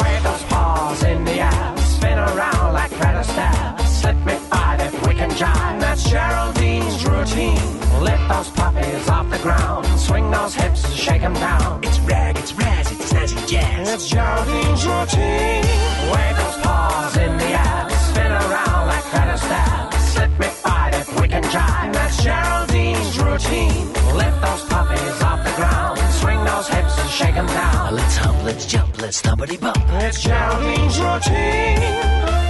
Wave those paws in the air, spin around like Fred Astaire. Slip me five if we can jive. That's Geraldine's routine. Lift those puppies off the ground, swing those hips and shake 'em down. It's rag, it's raz, it's snazzy jazz. It's Geraldine's routine. Wave those paws in the air, spin around like Fred Astaire. Slip me five if we can jive. That's Geraldine's routine. Lift those puppies off the ground, swing those hips and shake 'em down. Let's hop, let's jump, let's thumpity bump. It's Geraldine's routine.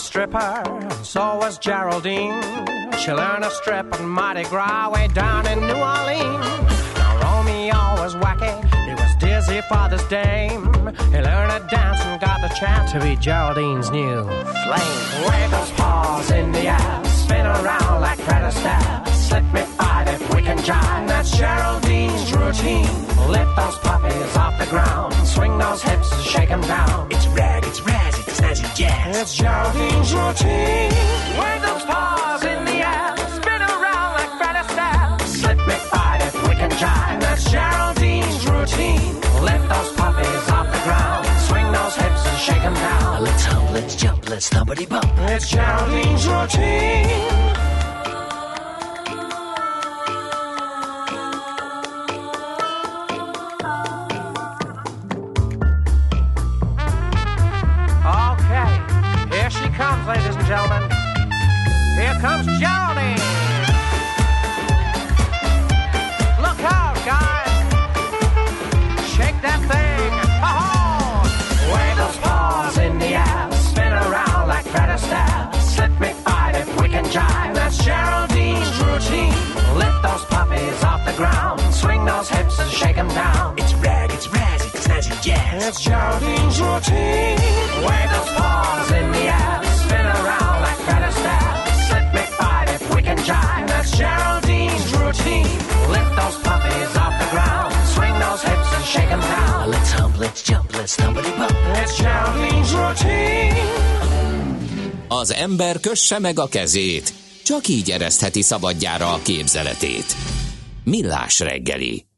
Stripper, so was Geraldine. She learned to strip on Mardi Gras way down in New Orleans. Now Romeo was wacky, he was dizzy for this dame. He learned to dance and got the chance to be Geraldine's new flame. Wave those paws in the air, spin around like Fred Astaire. Slip me five if we can jive. That's Geraldine's routine. Lift those puppies off the ground, swing those hips and shake 'em down. It's rag, it's raz, it's snazzy jazz. It's Geraldine's routine. Those paws in the air, spin around like Fred Astaire. Slip me five if we can jive. That's Geraldine's routine. Lift those puppies off the ground, swing those hips and shake 'em down. Let's hop, let's jump, let's thumpity bump. It's Geraldine's routine. Okay, here comes, ladies and gentlemen. It's comes Geraldine. Look out, guys. Shake that thing. Oh, wave those paws in the air. Spin around like Fred Astaire. Slip me five if we can jive. That's Geraldine's routine. Lift those puppies off the ground. Swing those hips and shake them down. It's rag, it's razz, it's snazzy jazz. It's Geraldine's routine. Wave those paws in the air. Let's let's jump, let's thumpity bump. It's Geraldine's routine. Az ember kösse meg a kezét, csak így eresztheti szabadjára a képzeletét. Millás reggeli.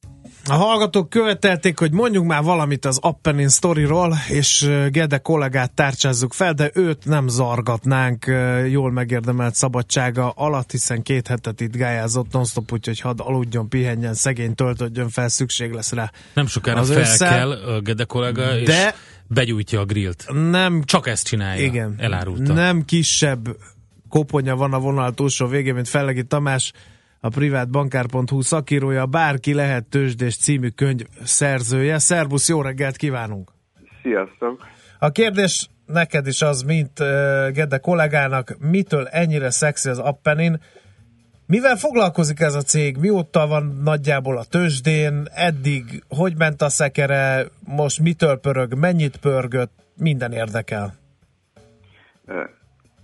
A hallgatók követelték, hogy mondjuk már valamit az Appenin sztoriról, és Gede kollégát tárcsázzuk fel, de őt nem zargatnánk jól megérdemelt szabadsága alatt, hiszen két hetet itt gályázott non-stop, úgyhogy hadd aludjon, pihenjen, szegény töltödjön fel, szükség lesz rá. Nem sokára Az fel össze- kell Gede kollega, és De- begyújtja a grillt. Nem, Csak ezt csinálja. igen, Elárulta. nem kisebb koponya van a vonal túlsó végén, mint Fellegi Tamás, a privátbankár.hu szakírója, bárki lehet tőzsdés című könyv szerzője. Szerbusz, jó reggelt kívánunk! Sziasztok! A kérdés neked is az, mint uh, Gede kollégának, mitől ennyire szexi az Appenin? Mivel foglalkozik ez a cég? Mióta van nagyjából a tőzsdén? Eddig hogy ment a szekere? Most mitől pörög? Mennyit pörgött? Minden érdekel.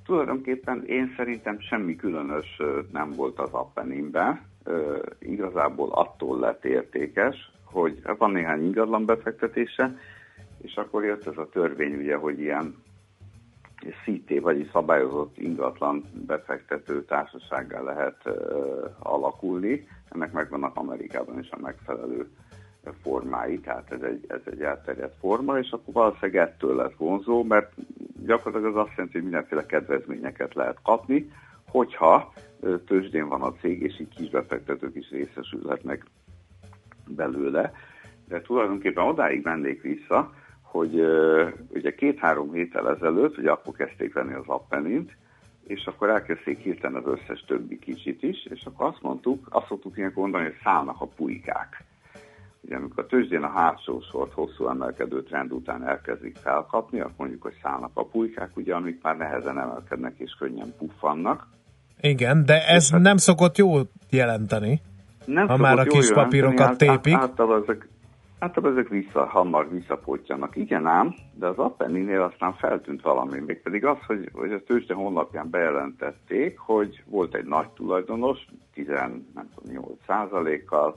Tulajdonképpen én szerintem semmi különös nem volt az Appeninben. Igazából attól lett értékes, hogy van néhány ingatlan befektetése, és akkor jött ez a törvény, ugye, hogy ilyen CT, vagyis szabályozott ingatlan befektető társasággá lehet alakulni. Ennek megvannak Amerikában is a megfelelő formái, tehát ez egy, ez egy elterjedt forma, és akkor valószínűleg ettől lett vonzó, mert gyakorlatilag az azt jelenti, hogy mindenféle kedvezményeket lehet kapni, hogyha tőzsdén van a cég, és így kisbefektetők is részesülhetnek belőle. De tulajdonképpen odáig mennék vissza, hogy ugye két-három héttel ezelőtt, ugye akkor kezdték venni az Appenint, és akkor elkezdték hirtelen az összes többi kicsit is, és akkor azt mondtuk, azt szoktuk ilyenkor mondani, hogy szállnak a pulykák. Ugye amikor a tőzsdén a hátsó sort hosszú emelkedő trend után elkezdik felkapni, akkor mondjuk, hogy szállnak a pulykák, ugye, amik már nehezen emelkednek és könnyen puffannak. Igen, de ez nem szokott jót jelenteni. Nem ha már a kis papírokat át- át- tépik. Általában ezek, általában ezek vissza, hamar visszapottyanak. Igen ám, de az Appenninél aztán feltűnt valami, mégpedig az, hogy, hogy a tőzsde honlapján bejelentették, hogy volt egy nagy tulajdonos, 18 százalékkal,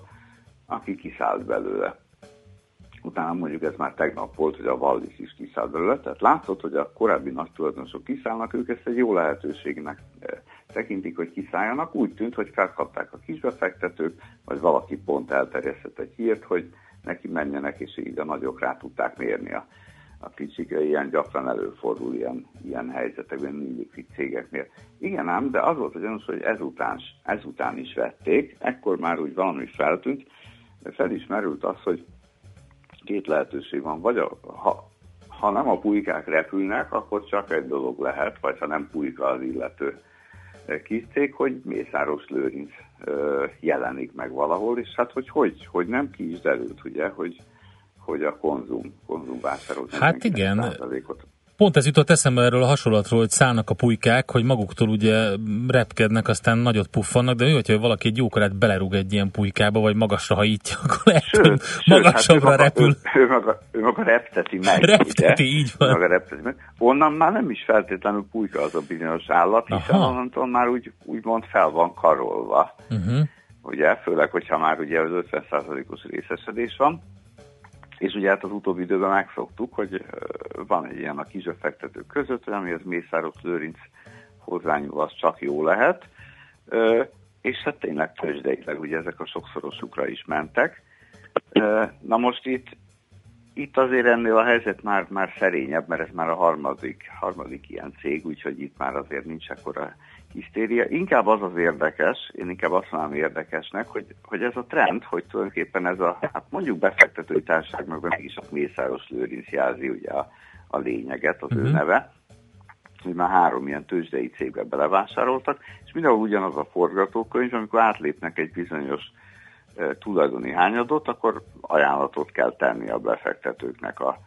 aki kiszállt belőle. Utána mondjuk ez már tegnap volt, hogy a Wallis is kiszállt belőle, tehát látszott, hogy a korábbi nagy tulajdonosok kiszállnak, ők ezt egy jó lehetőségnek eh, tekintik, hogy kiszálljanak. Úgy tűnt, hogy felkapták a kisbefektetők, vagy valaki pont elterjesztett egy hírt, hogy neki menjenek, és így a nagyok rá tudták mérni a, a kicsikre. Ilyen gyakran előfordul ilyen, ilyen helyzetekben, mindig cégeknél. Igen ám, de az volt a gyanús, hogy ezután, ezután is vették, ekkor már úgy valami feltűnt, de felismerült az, hogy két lehetőség van, vagy a, ha, ha nem a pulykák repülnek, akkor csak egy dolog lehet, vagy ha nem pulyka az illető kis cég, hogy Mészáros Lőrinc jelenik meg valahol, és hát hogy hogy, hogy nem ki is derült, ugye, hogy, hogy a konzum, konzumvásárolt Hát igen. 49%-ot. Pont ez jutott eszembe erről a hasonlatról, hogy szállnak a pulykák, hogy maguktól ugye repkednek, aztán nagyot puffannak, de mi hogyha valaki egy jókorát belerúg egy ilyen pulykába, vagy magasra hajítja, akkor lehet, hogy magasabbra hát ő repül. Maga, ő, maga, ő maga repteti meg. Repteti, ugye? így van. Ő Maga repteti meg. Onnan már nem is feltétlenül pulyka az a bizonyos állat, hiszen Aha. onnantól már úgy, úgymond fel van karolva. Uh-huh. Ugye, főleg, hogyha már ugye az 50%-os részesedés van. És ugye hát az utóbbi időben megszoktuk, hogy van egy ilyen a kisbefektetők között, amihez Mészáros Lőrinc hozzányúl, az csak jó lehet. És hát tényleg tőzsdeileg ugye ezek a sokszorosukra is mentek. Na most itt, itt azért ennél a helyzet már, már szerényebb, mert ez már a harmadik, harmadik ilyen cég, úgyhogy itt már azért nincs akkora hisztéria. Inkább az az érdekes, én inkább azt mondanám érdekesnek, hogy, hogy ez a trend, hogy tulajdonképpen ez a, hát mondjuk befektetői társaság, meg mégis a Mészáros Lőrinc jelzi ugye a, a lényeget, az uh-huh. ő neve, hogy már három ilyen tőzsdei cégbe belevásároltak, és mindenhol ugyanaz a forgatókönyv, amikor átlépnek egy bizonyos e, tulajdoni hányadot, akkor ajánlatot kell tenni a befektetőknek a,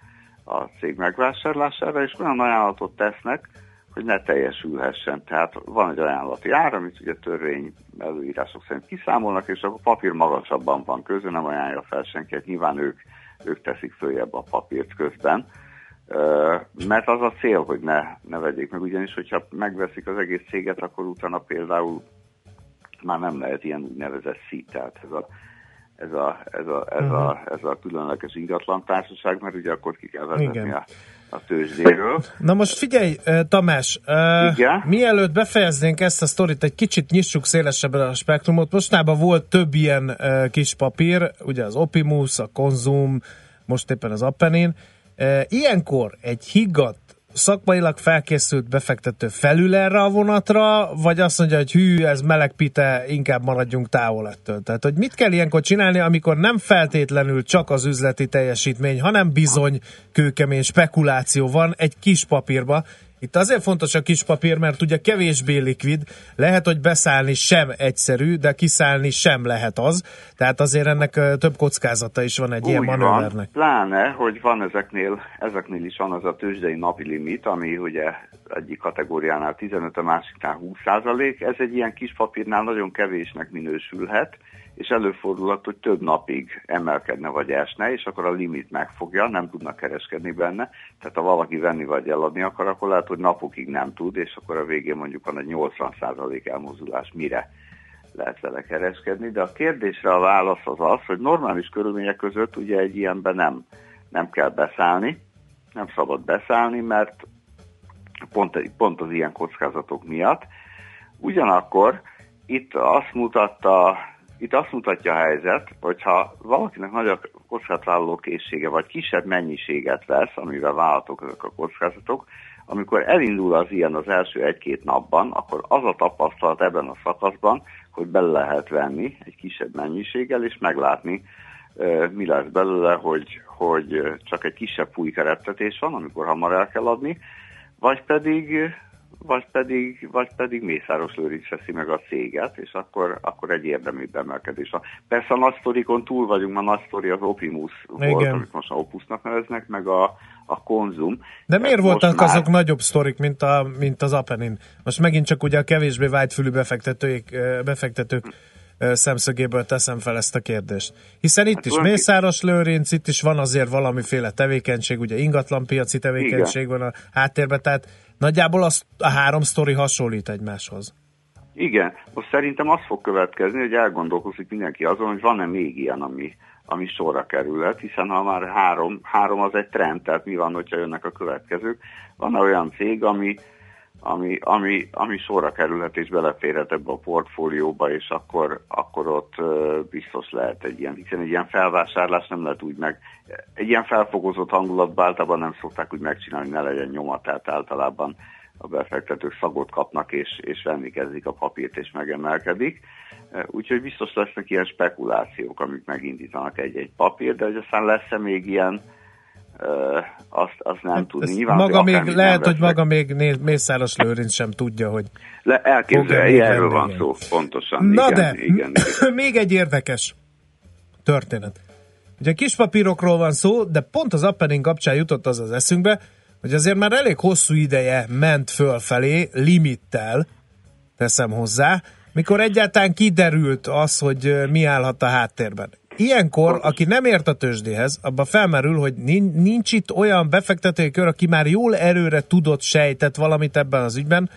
a cég megvásárlására, és olyan ajánlatot tesznek, hogy ne teljesülhessen. Tehát van egy ajánlati ár, amit ugye törvény előírások szerint kiszámolnak, és akkor a papír magasabban van közül, nem ajánlja fel senki, hát nyilván ők, ők teszik följebb a papírt közben. Mert az a cél, hogy ne, ne vegyék meg, ugyanis hogyha megveszik az egész céget, akkor utána például már nem lehet ilyen úgynevezett szít, tehát ez a, ez a, ez a, ez a, ez a különleges ingatlan társaság, mert ugye akkor ki kell vezetni Igen. a, a tőzsdéről. Na most figyelj, Tamás, Igen? mielőtt befejeznénk ezt a sztorit, egy kicsit nyissuk szélesebbre a spektrumot. Mostában volt több ilyen kis papír, ugye az Opimus, a Konzum, most éppen az Appenin. Ilyenkor egy higgadt, szakmailag felkészült befektető felül erre a vonatra, vagy azt mondja, hogy hű, ez meleg pite, inkább maradjunk távol ettől. Tehát, hogy mit kell ilyenkor csinálni, amikor nem feltétlenül csak az üzleti teljesítmény, hanem bizony kőkemény spekuláció van egy kis papírba. Itt azért fontos a kis papír, mert ugye kevésbé likvid, lehet, hogy beszállni sem egyszerű, de kiszállni sem lehet az. Tehát azért ennek több kockázata is van egy ilyen Úgy manővernek. van, pláne, hogy van ezeknél, ezeknél is van az a tőzsdei napi limit, ami ugye egyik kategóriánál 15, a másiknál 20 százalék. Ez egy ilyen kis papírnál nagyon kevésnek minősülhet, és előfordulhat, hogy több napig emelkedne vagy esne, és akkor a limit megfogja, nem tudnak kereskedni benne. Tehát ha valaki venni vagy eladni akar, akkor lehet, hogy napokig nem tud, és akkor a végén mondjuk van egy 80 százalék elmozdulás, mire lehet vele kereskedni, de a kérdésre a válasz az az, hogy normális körülmények között ugye egy ilyenben nem, nem kell beszállni, nem szabad beszállni, mert pont, pont az ilyen kockázatok miatt. Ugyanakkor itt azt mutatta, itt azt mutatja a helyzet, hogyha valakinek nagy a kockázatvállaló készsége, vagy kisebb mennyiséget vesz, amivel vállalhatók ezek a kockázatok, amikor elindul az ilyen az első egy-két napban, akkor az a tapasztalat ebben a szakaszban, hogy bele lehet venni egy kisebb mennyiséggel, és meglátni, mi lesz belőle, hogy, hogy csak egy kisebb fújkereptetés van, amikor hamar el kell adni, vagy pedig, vagy pedig, vagy pedig Mészáros Lőrinc veszi meg a céget, és akkor, akkor egy érdemi emelkedés van. Persze a nagy sztorikon túl vagyunk, a nagy sztori az Opimus volt, Igen. amit most a Opusnak neveznek, meg a, a Konzum. De miért Most voltak már- azok nagyobb sztorik, mint, a, mint az Appenin? Most megint csak ugye a kevésbé vágyfülű befektetők, befektetők ö, szemszögéből teszem fel ezt a kérdést. Hiszen itt Hát is Mészáros Lőrinc, itt is van azért valamiféle tevékenység, ugye ingatlanpiaci tevékenység van a háttérben, tehát nagyjából az, a három sztori hasonlít egymáshoz. Igen, most szerintem az fog következni, hogy elgondolkozik mindenki azon, hogy van-e még ilyen, ami, ami sorra kerülhet, hiszen ha már három, három az egy trend, tehát mi van, hogyha jönnek a következők. Van olyan cég, ami, ami, ami, ami sorra kerülhet és beleférhet ebbe a portfólióba, és akkor, akkor ott biztos lehet egy ilyen, hiszen egy ilyen felvásárlás nem lehet úgy meg, egy ilyen felfogozott hangulatban általában nem szokták úgy megcsinálni, hogy ne legyen nyoma, tehát általában a befektetők szagot kapnak, és, és venni kezdik a papírt, és megemelkedik. Úgyhogy biztos lesznek ilyen spekulációk, amik megindítanak egy-egy papír, de hogy aztán lesz-e még ilyen, azt, azt nem tudni. Ezt Nyilván, maga még, lehet, hogy maga még Mészáros Lőrinc sem tudja, hogy Le, elképzelje, erről van szó, pontosan. Na igen, de, igen, igen. még egy érdekes történet. Ugye kis papírokról van szó, de pont az Appenin kapcsán jutott az az eszünkbe, hogy azért már elég hosszú ideje ment fölfelé, limittel, teszem hozzá, mikor egyáltalán kiderült az, hogy mi állhat a háttérben. Ilyenkor, aki nem ért a tőzsdéhez, abban felmerül, hogy nin- nincs itt olyan befektetői kör, aki már jól erőre tudott, sejtett valamit ebben az ügyben,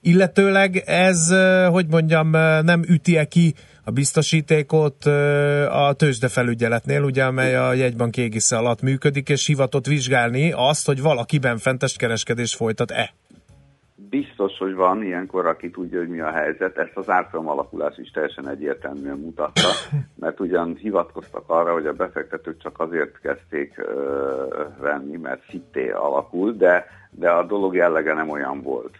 illetőleg ez, hogy mondjam, nem üti ki a biztosítékot a tőzsdefelügyeletnél, ugye, amely a jegybank égisze alatt működik, és hivatott vizsgálni azt, hogy valakiben fentes kereskedés folytat-e. Biztos, hogy van ilyenkor, aki tudja, hogy mi a helyzet. Ezt az árfolyam alakulás is teljesen egyértelműen mutatta, mert ugyan hivatkoztak arra, hogy a befektetők csak azért kezdték ö, venni, mert szitté alakult, de, de a dolog jellege nem olyan volt.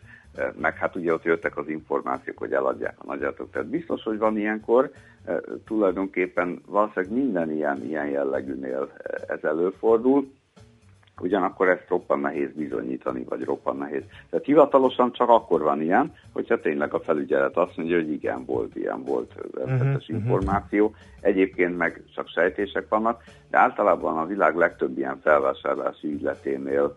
Meg hát ugye ott jöttek az információk, hogy eladják a nagyjátok. Tehát biztos, hogy van ilyenkor, tulajdonképpen valószínűleg minden ilyen, ilyen jellegűnél ez előfordul. Ugyanakkor ezt roppan nehéz bizonyítani, vagy roppan nehéz. Tehát hivatalosan csak akkor van ilyen, hogyha tényleg a felügyelet azt mondja, hogy igen, volt ilyen, volt részletes Mhm, mhm. információ. Egyébként meg csak sejtések vannak, de általában a világ legtöbb ilyen felvásárlási ügyleténél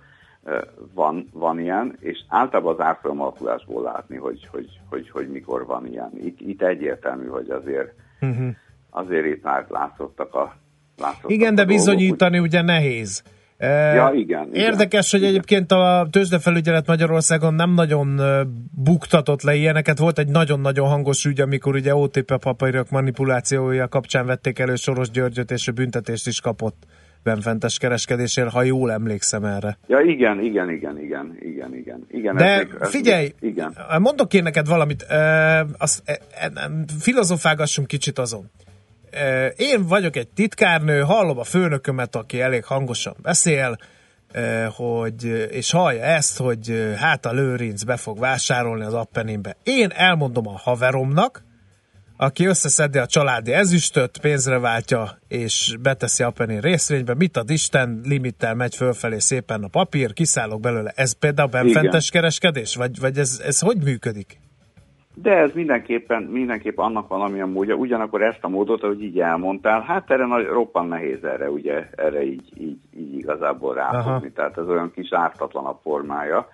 van, van ilyen, és általában az árfolyam alakulásból látni, hogy, hogy, hogy, hogy mikor van ilyen. Itt, itt egyértelmű, hogy azért, Uh-huh. azért itt már látszottak a látszottak Igen, de a dolgok, bizonyítani ugye nehéz. Ja, igen, igen. Érdekes, hogy egyébként a tőzsdefelügyelet Magyarországon nem nagyon buktatott le ilyeneket. Volt egy nagyon-nagyon hangos ügy, amikor ugye OTP papírok manipulációja kapcsán vették elő Soros Györgyöt, és ő büntetést is kapott benfentes kereskedésért, ha jól emlékszem erre. Ja, igen, igen, igen, igen, igen, igen. igen De ez ez figyelj, még- igen. mondok én neked valamit, e, azt, e, e, filozofálgassunk kicsit azon. Én vagyok egy titkárnő, hallom a főnökömet, aki elég hangosan beszél, hogy, és hallja ezt, hogy hát a Lőrinc be fog vásárolni az Appeninbe. Én elmondom a haveromnak, aki összeszedi a családi ezüstöt, pénzre váltja, és beteszi Appenin részvénybe, mit ad Isten, limittel megy fölfelé szépen a papír, kiszállok belőle. Ez például benfentes kereskedés? Vagy, vagy ez, ez hogy működik? De ez mindenképpen, mindenképpen annak valamilyen módja, ugyanakkor ezt a módot, ahogy így elmondtál, hát erre nagy, roppan nehéz erre, ugye, erre így, így, így igazából ráfogni, tehát ez olyan kis ártatlanabb formája.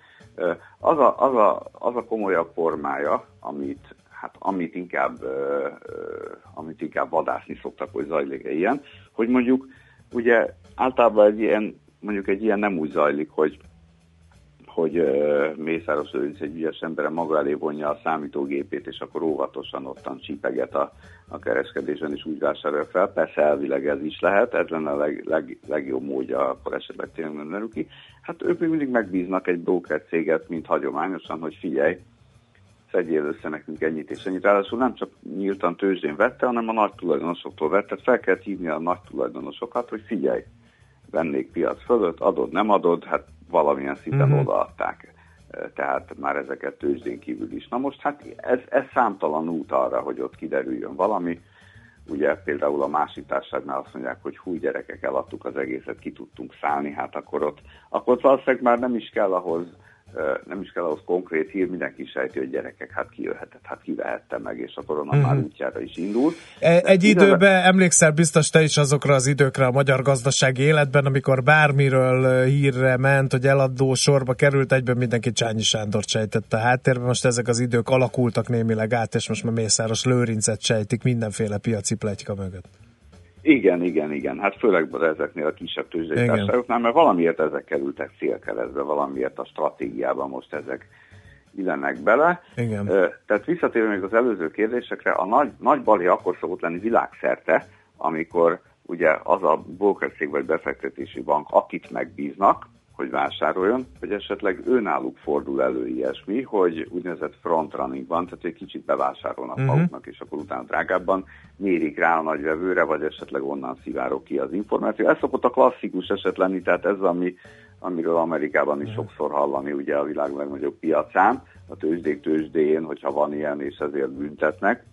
Az a, az a, az a komolyabb formája, amit, hát amit inkább, ö, ö, amit inkább vadászni szoktak, hogy zajlik ilyen, hogy mondjuk, ugye általában egy ilyen, mondjuk egy ilyen nem úgy zajlik, hogy hogy Mészáros Lőrinc egy ügyes embere maga elé vonja a számítógépét, és akkor óvatosan ottan csipeget a, a kereskedésen, és úgy vásárolja fel. Persze elvileg ez is lehet, ez lenne a leg, leg, legjobb módja, akkor esetleg tényleg nem derül ki. Hát ők még mindig megbíznak egy broker céget, mint hagyományosan, hogy figyelj, szedjél össze nekünk ennyit és ennyit. Ráadásul nem csak nyíltan tőzsdén vette, hanem a nagy tulajdonosoktól vette. Tehát fel kell hívni a nagy tulajdonosokat, hogy figyelj, vennék piac fölött, adod, nem adod, hát valamilyen szinten uh-huh. odaadták. Tehát már ezeket tőzsdén kívül is. Na most hát ez, ez számtalan út arra, hogy ott kiderüljön valami. Ugye például a másik társaságnál azt mondják, hogy hú gyerekek, eladtuk az egészet, ki tudtunk szállni, hát akkor ott, akkor valószínűleg már nem is kell ahhoz nem is kell ahhoz konkrét hír, mindenki sejti, hogy gyerekek, hát ki jöhetett, hát ki vehette meg, és akkor onnan Mhm. már útjára is indul. E- Egy időben emlékszel biztos te is azokra az időkre a magyar gazdasági életben, amikor bármiről hírre ment, hogy eladó sorba került, egyben mindenki Csányi Sándort sejtette a háttérben. Most ezek az idők alakultak némileg át, és most már Mészáros Lőrincet sejtik mindenféle piaci pletyka mögött. Igen, igen, igen. Hát főleg ezeknél a kisebb tőzsdei Igen. társaságoknál, mert valamiért ezek kerültek célkeresztbe, valamiért a stratégiában most ezek illenek bele. Igen. Tehát visszatérve még az előző kérdésekre, a nagy, nagy balhé akkor szokott lenni világszerte, amikor ugye az a brokercég vagy befektetési bank, akit megbíznak, hogy vásároljon, hogy esetleg önálluk fordul elő ilyesmi, hogy úgynevezett frontrunning van, tehát egy kicsit bevásárolnak Mhm. uh-huh. maguknak, és akkor utána drágábban mérik rá a nagyvevőre, vagy esetleg onnan szivárok ki az információ. Ez szokott a klasszikus eset lenni, tehát ez ami, amiről Amerikában is sokszor hallani, ugye a világ legnagyobb piacán, a tőzsdék tőzsdéjén, hogyha van ilyen, és ezért büntetnek,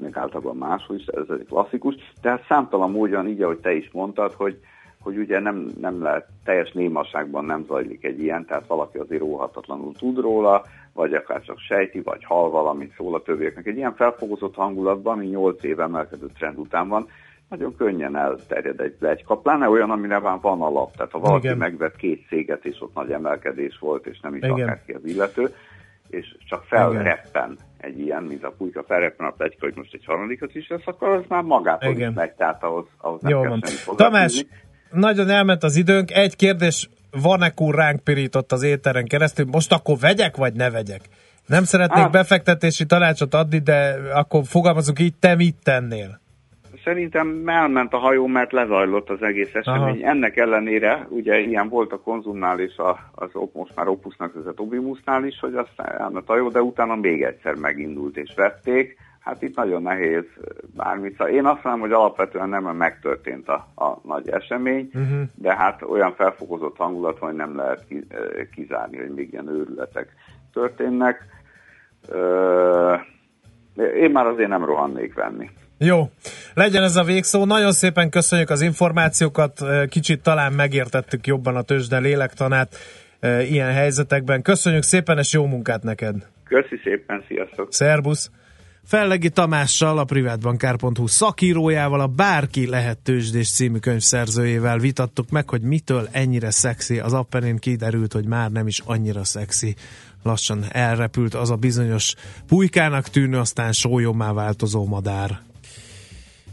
meg általában máshol is, ez egy klasszikus. Tehát számtalan módon, így ahogy te is mondtad, hogy, hogy ugye nem, nem lehet, teljes némaságban nem zajlik egy ilyen, tehát valaki azért óhatatlanul tud róla, vagy akár csak sejti, vagy hal valamit szól a többieknek. Egy ilyen felfogozott hangulatban, ami 8 éve emelkedő trend után van, nagyon könnyen elterjed egy plegyka, pláne olyan, amire már van alap. Tehát ha valaki Igen. Megvett két céget, és ott nagy emelkedés volt, és nem is Igen. akárki az illető, és csak felreppen egy ilyen, mint a pulyka felreppen a plegyka, hogy most egy harmadikat is lesz, akkor az már magától Igen. is megy, tehát ahhoz, ahhoz nem Jó kell van. Tamás. Nagyon elment az időnk. Egy kérdés, Vanek úr ránk pirított az éteren keresztül. Most akkor vegyek, vagy ne vegyek? Nem szeretnék Hát- befektetési tanácsot adni, de akkor fogalmazunk így, te mit tennél? Szerintem elment a hajó, mert lezajlott az egész esemény. Aha. Ennek ellenére, ugye ilyen volt a konzumnál és a, az most már Opusnak vezet Obimusnál is, hogy aztán elment a hajó, de utána még egyszer megindult és vették. Hát itt nagyon nehéz bármit. Szóval Én azt mondom, hogy alapvetően nem megtörtént a, a nagy esemény, Uh-huh. de hát olyan felfokozott hangulat hogy nem lehet ki- eh, kizárni, hogy még ilyen őrületek történnek. Én már azért nem rohannék venni. Jó, legyen ez a végszó. Nagyon szépen köszönjük az információkat, kicsit talán megértettük jobban a tőzsde lélektanát ilyen helyzetekben. Köszönjük szépen, és jó munkát neked! Köszi szépen, sziasztok! Szerbusz! Fellegi Tamással, a privátbankár.hu szakírójával, a Bárki lehet tőzsdés című könyv szerzőjével vitattuk meg, hogy mitől ennyire szexi. Az Appenén kiderült, hogy már nem is annyira szexi. Lassan elrepült az a bizonyos pulykának tűnő, aztán sólyomá változó madár.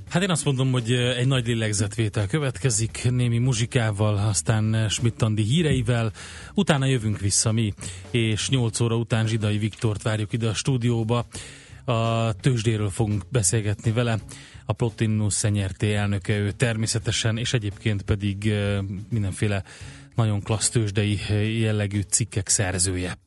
Hát én azt mondom, hogy egy nagy lélegzetvétel következik, némi muzsikával, aztán Schmidt-Andi híreivel, utána jövünk vissza mi, és 8 óra után Zsidai Viktort várjuk ide a stúdióba. A tőzsdéről fogunk beszélgetni vele, a Plotinus Szenyerté elnöke ő természetesen, és egyébként pedig mindenféle nagyon klassz tőzsdei jellegű cikkek szerzője.